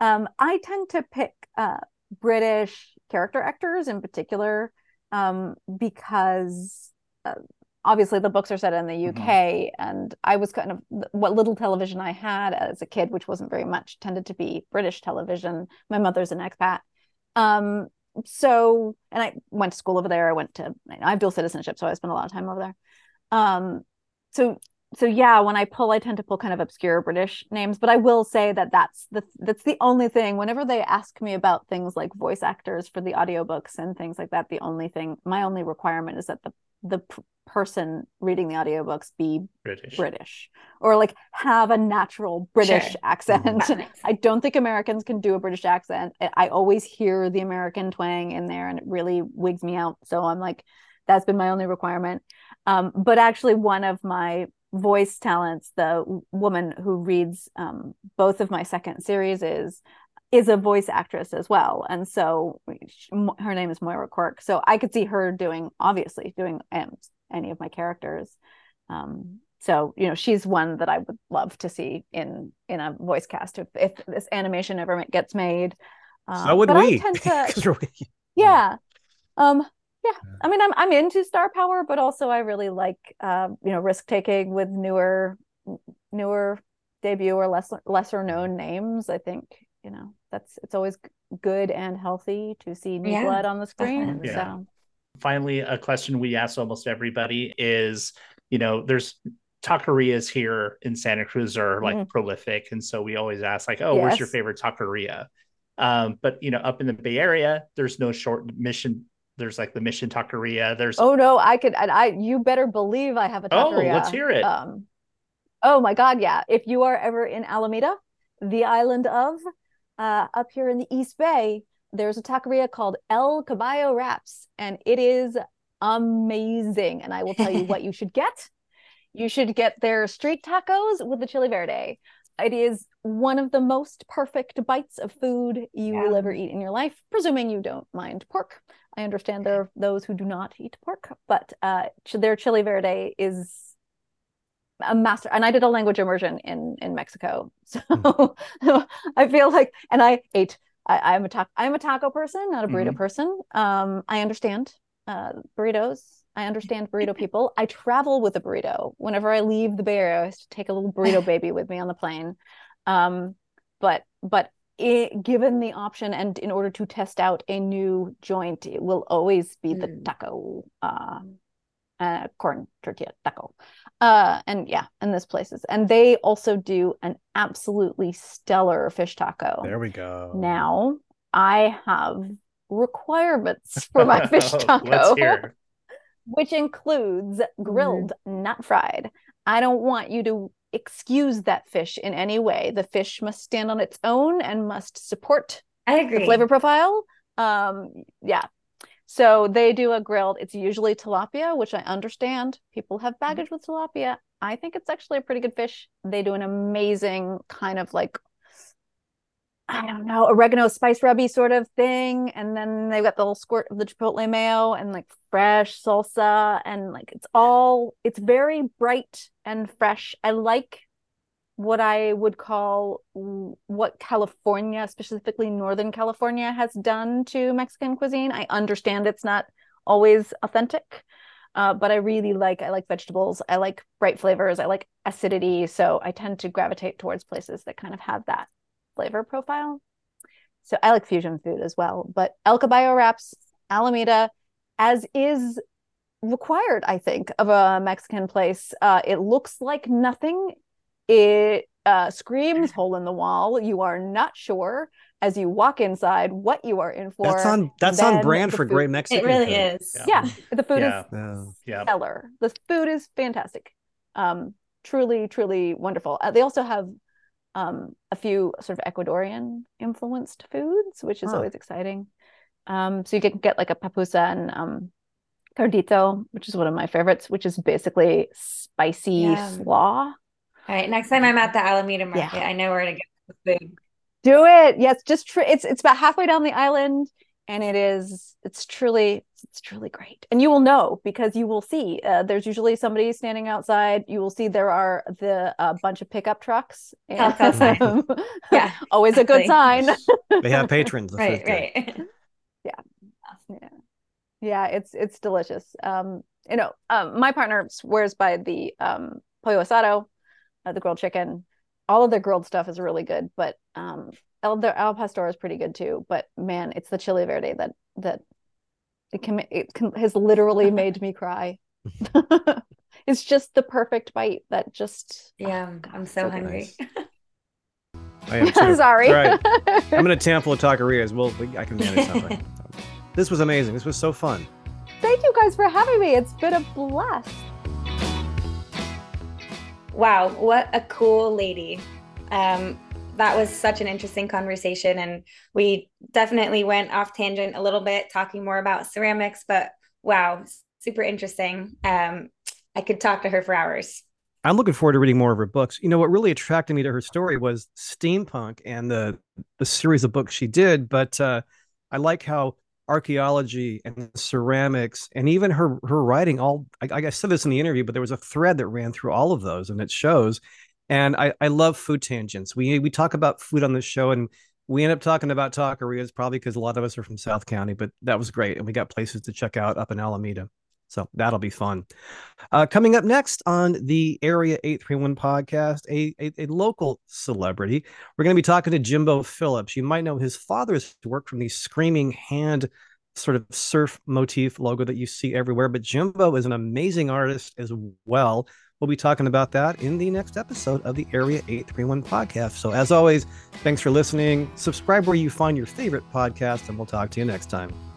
Um, I tend to pick uh, British character actors in particular um, because uh, obviously the books are set in the UK mm-hmm. and I was kind of what little television I had as a kid which wasn't very much tended to be British television. My mother's an expat. Um so and I went to school over there. I went to I have dual citizenship so I spent a lot of time over there. Um so so yeah when I pull I tend to pull kind of obscure British names but I will say that that's the that's the only thing whenever they ask me about things like voice actors for the audiobooks and things like that the only thing my only requirement is that the the person reading the audiobooks be British. British or like have a natural British sure. accent. Mm-hmm. <laughs> I don't think Americans can do a British accent. I always hear the American twang in there and it really wigs me out. So I'm like, that's been my only requirement. Um, but actually, one of my voice talents, the woman who reads um, both of my second series, is is a voice actress as well. And so her name is moira quirk. So i could see her doing obviously doing any of my characters. Um, so you know she's one that i would love to see in in a voice cast if, if this animation ever gets made. Um, so would we. To, <laughs> yeah. Um yeah. I mean i'm i'm into star power but also i really like uh, you know risk taking with newer newer debut or less lesser known names i think you know that's it's always good and healthy to see new yeah, blood on the screen yeah. so finally a question we ask almost everybody is you know there's taquerias here in santa cruz are like mm. prolific and so we always ask like oh yes. where's your favorite taqueria um, but you know up in the bay area there's no short mission there's like the mission taqueria there's oh no i could i, I you better believe i have a taqueria oh let's hear it um Oh my God, yeah. If you are ever in Alameda, the island of, uh, up here in the East Bay, there's a taqueria called El Caballo Wraps, and it is amazing. And I will tell you what you should get. You should get their street tacos with the chili verde. It is one of the most perfect bites of food you yeah. will ever eat in your life, presuming you don't mind pork. I understand there are those who do not eat pork, but uh, their chili verde is a master. And I did a language immersion in in Mexico, <laughs> so mm. I feel like, and I ate. I, am a taco. I'm a taco person, not a burrito mm-hmm. person. Um, I understand uh, burritos. I understand burrito <laughs> people. I travel with a burrito. Whenever I leave the Bay Area, I have to take a little burrito baby with me on the plane. Um, but but it, given the option and in order to test out a new joint, it will always be the mm. taco, uh, uh, corn tortilla taco. Uh, and yeah, and this places. And they also do an absolutely stellar fish taco. There we go. Now I have requirements for my <laughs> fish taco, <laughs> which includes grilled, mm. not fried. I don't want you to excuse that fish in any way. The fish must stand on its own and must support I agree. the flavor profile. Um, yeah. So they do a grilled. It's usually tilapia, which I understand. People have mm-hmm. baggage with tilapia. I think it's actually a pretty good fish. They do an amazing kind of like I don't know, oregano spice rubby sort of thing. And then they've got the little squirt of the chipotle mayo and like fresh salsa. And like it's all, it's very bright and fresh. I like what I would call what California, specifically Northern California, has done to Mexican cuisine. I understand it's not always authentic. Uh, but I really like I like vegetables. I like bright flavors. I like acidity. So I tend to gravitate towards places that kind of have that flavor profile. So I like fusion food as well. But El Caballo wraps Alameda, as is required, I think, of a Mexican place. Uh, it looks like nothing. It uh, screams hole in the wall. You are not sure as you walk inside what you are in for. That's on that's on brand for food, great Mexican. It really food. is. Yeah. yeah. the food yeah. is yeah. stellar. The food is fantastic. Um, truly, truly wonderful. Uh, they also have um, a few sort of Ecuadorian influenced foods, which is huh. always exciting. Um, so you can get like a papusa and um, curtido, which is one of my favorites, which is basically spicy yeah. slaw. All right, next time I'm at the Alameda Market, yeah. I know where to get the food. Do it. Yes, just tr- it's it's about halfway down the island and it is it's truly it's truly great. And you will know because you will see uh, there's usually somebody standing outside. You will see there are the uh, bunch of pickup trucks. And, um, <laughs> yeah always a good sign. They have patrons right right. <laughs> Yeah. Yeah. Yeah it's it's delicious. Um you know um, my partner swears by the um pollo asado uh, the grilled chicken all of their grilled stuff is really good but um El, their al pastor is pretty good too, but man, it's the chili verde that that it can it can, has literally <laughs> made me cry. <laughs> it's just the perfect bite that just yeah. Oh, I'm so, so hungry. <laughs> I am too. Sorry. All right. I'm gonna Tampa taquerias. Well, I can manage something. this was amazing. This was so fun. Thank you guys for having me. It's been a blast. Wow, what a cool lady. Um, that was such an interesting conversation. And we definitely went off tangent a little bit, talking more about ceramics, but wow, super interesting. Um, I could talk to her for hours. I'm looking forward to reading more of her books. You know, what really attracted me to her story was steampunk and the the series of books she did. But uh, I like how archaeology and ceramics and even her her writing all I, I said this in the interview, but there was a thread that ran through all of those, and it shows. And I, I love food tangents. We we talk about food on this show and we end up talking about taquerias probably because a lot of us are from South County, but that was great. And we got places to check out up in Alameda. So that'll be fun. Uh, coming up next on the Area 831 podcast, a, a, a local celebrity. We're going to be talking to Jimbo Phillips. You might know his father's work from the Screaming Hand sort of surf motif logo that you see everywhere. But Jimbo is an amazing artist as well. We'll be talking about that in the next episode of the Area 831 podcast. So, as always, thanks for listening. Subscribe where you find your favorite podcast, and we'll talk to you next time.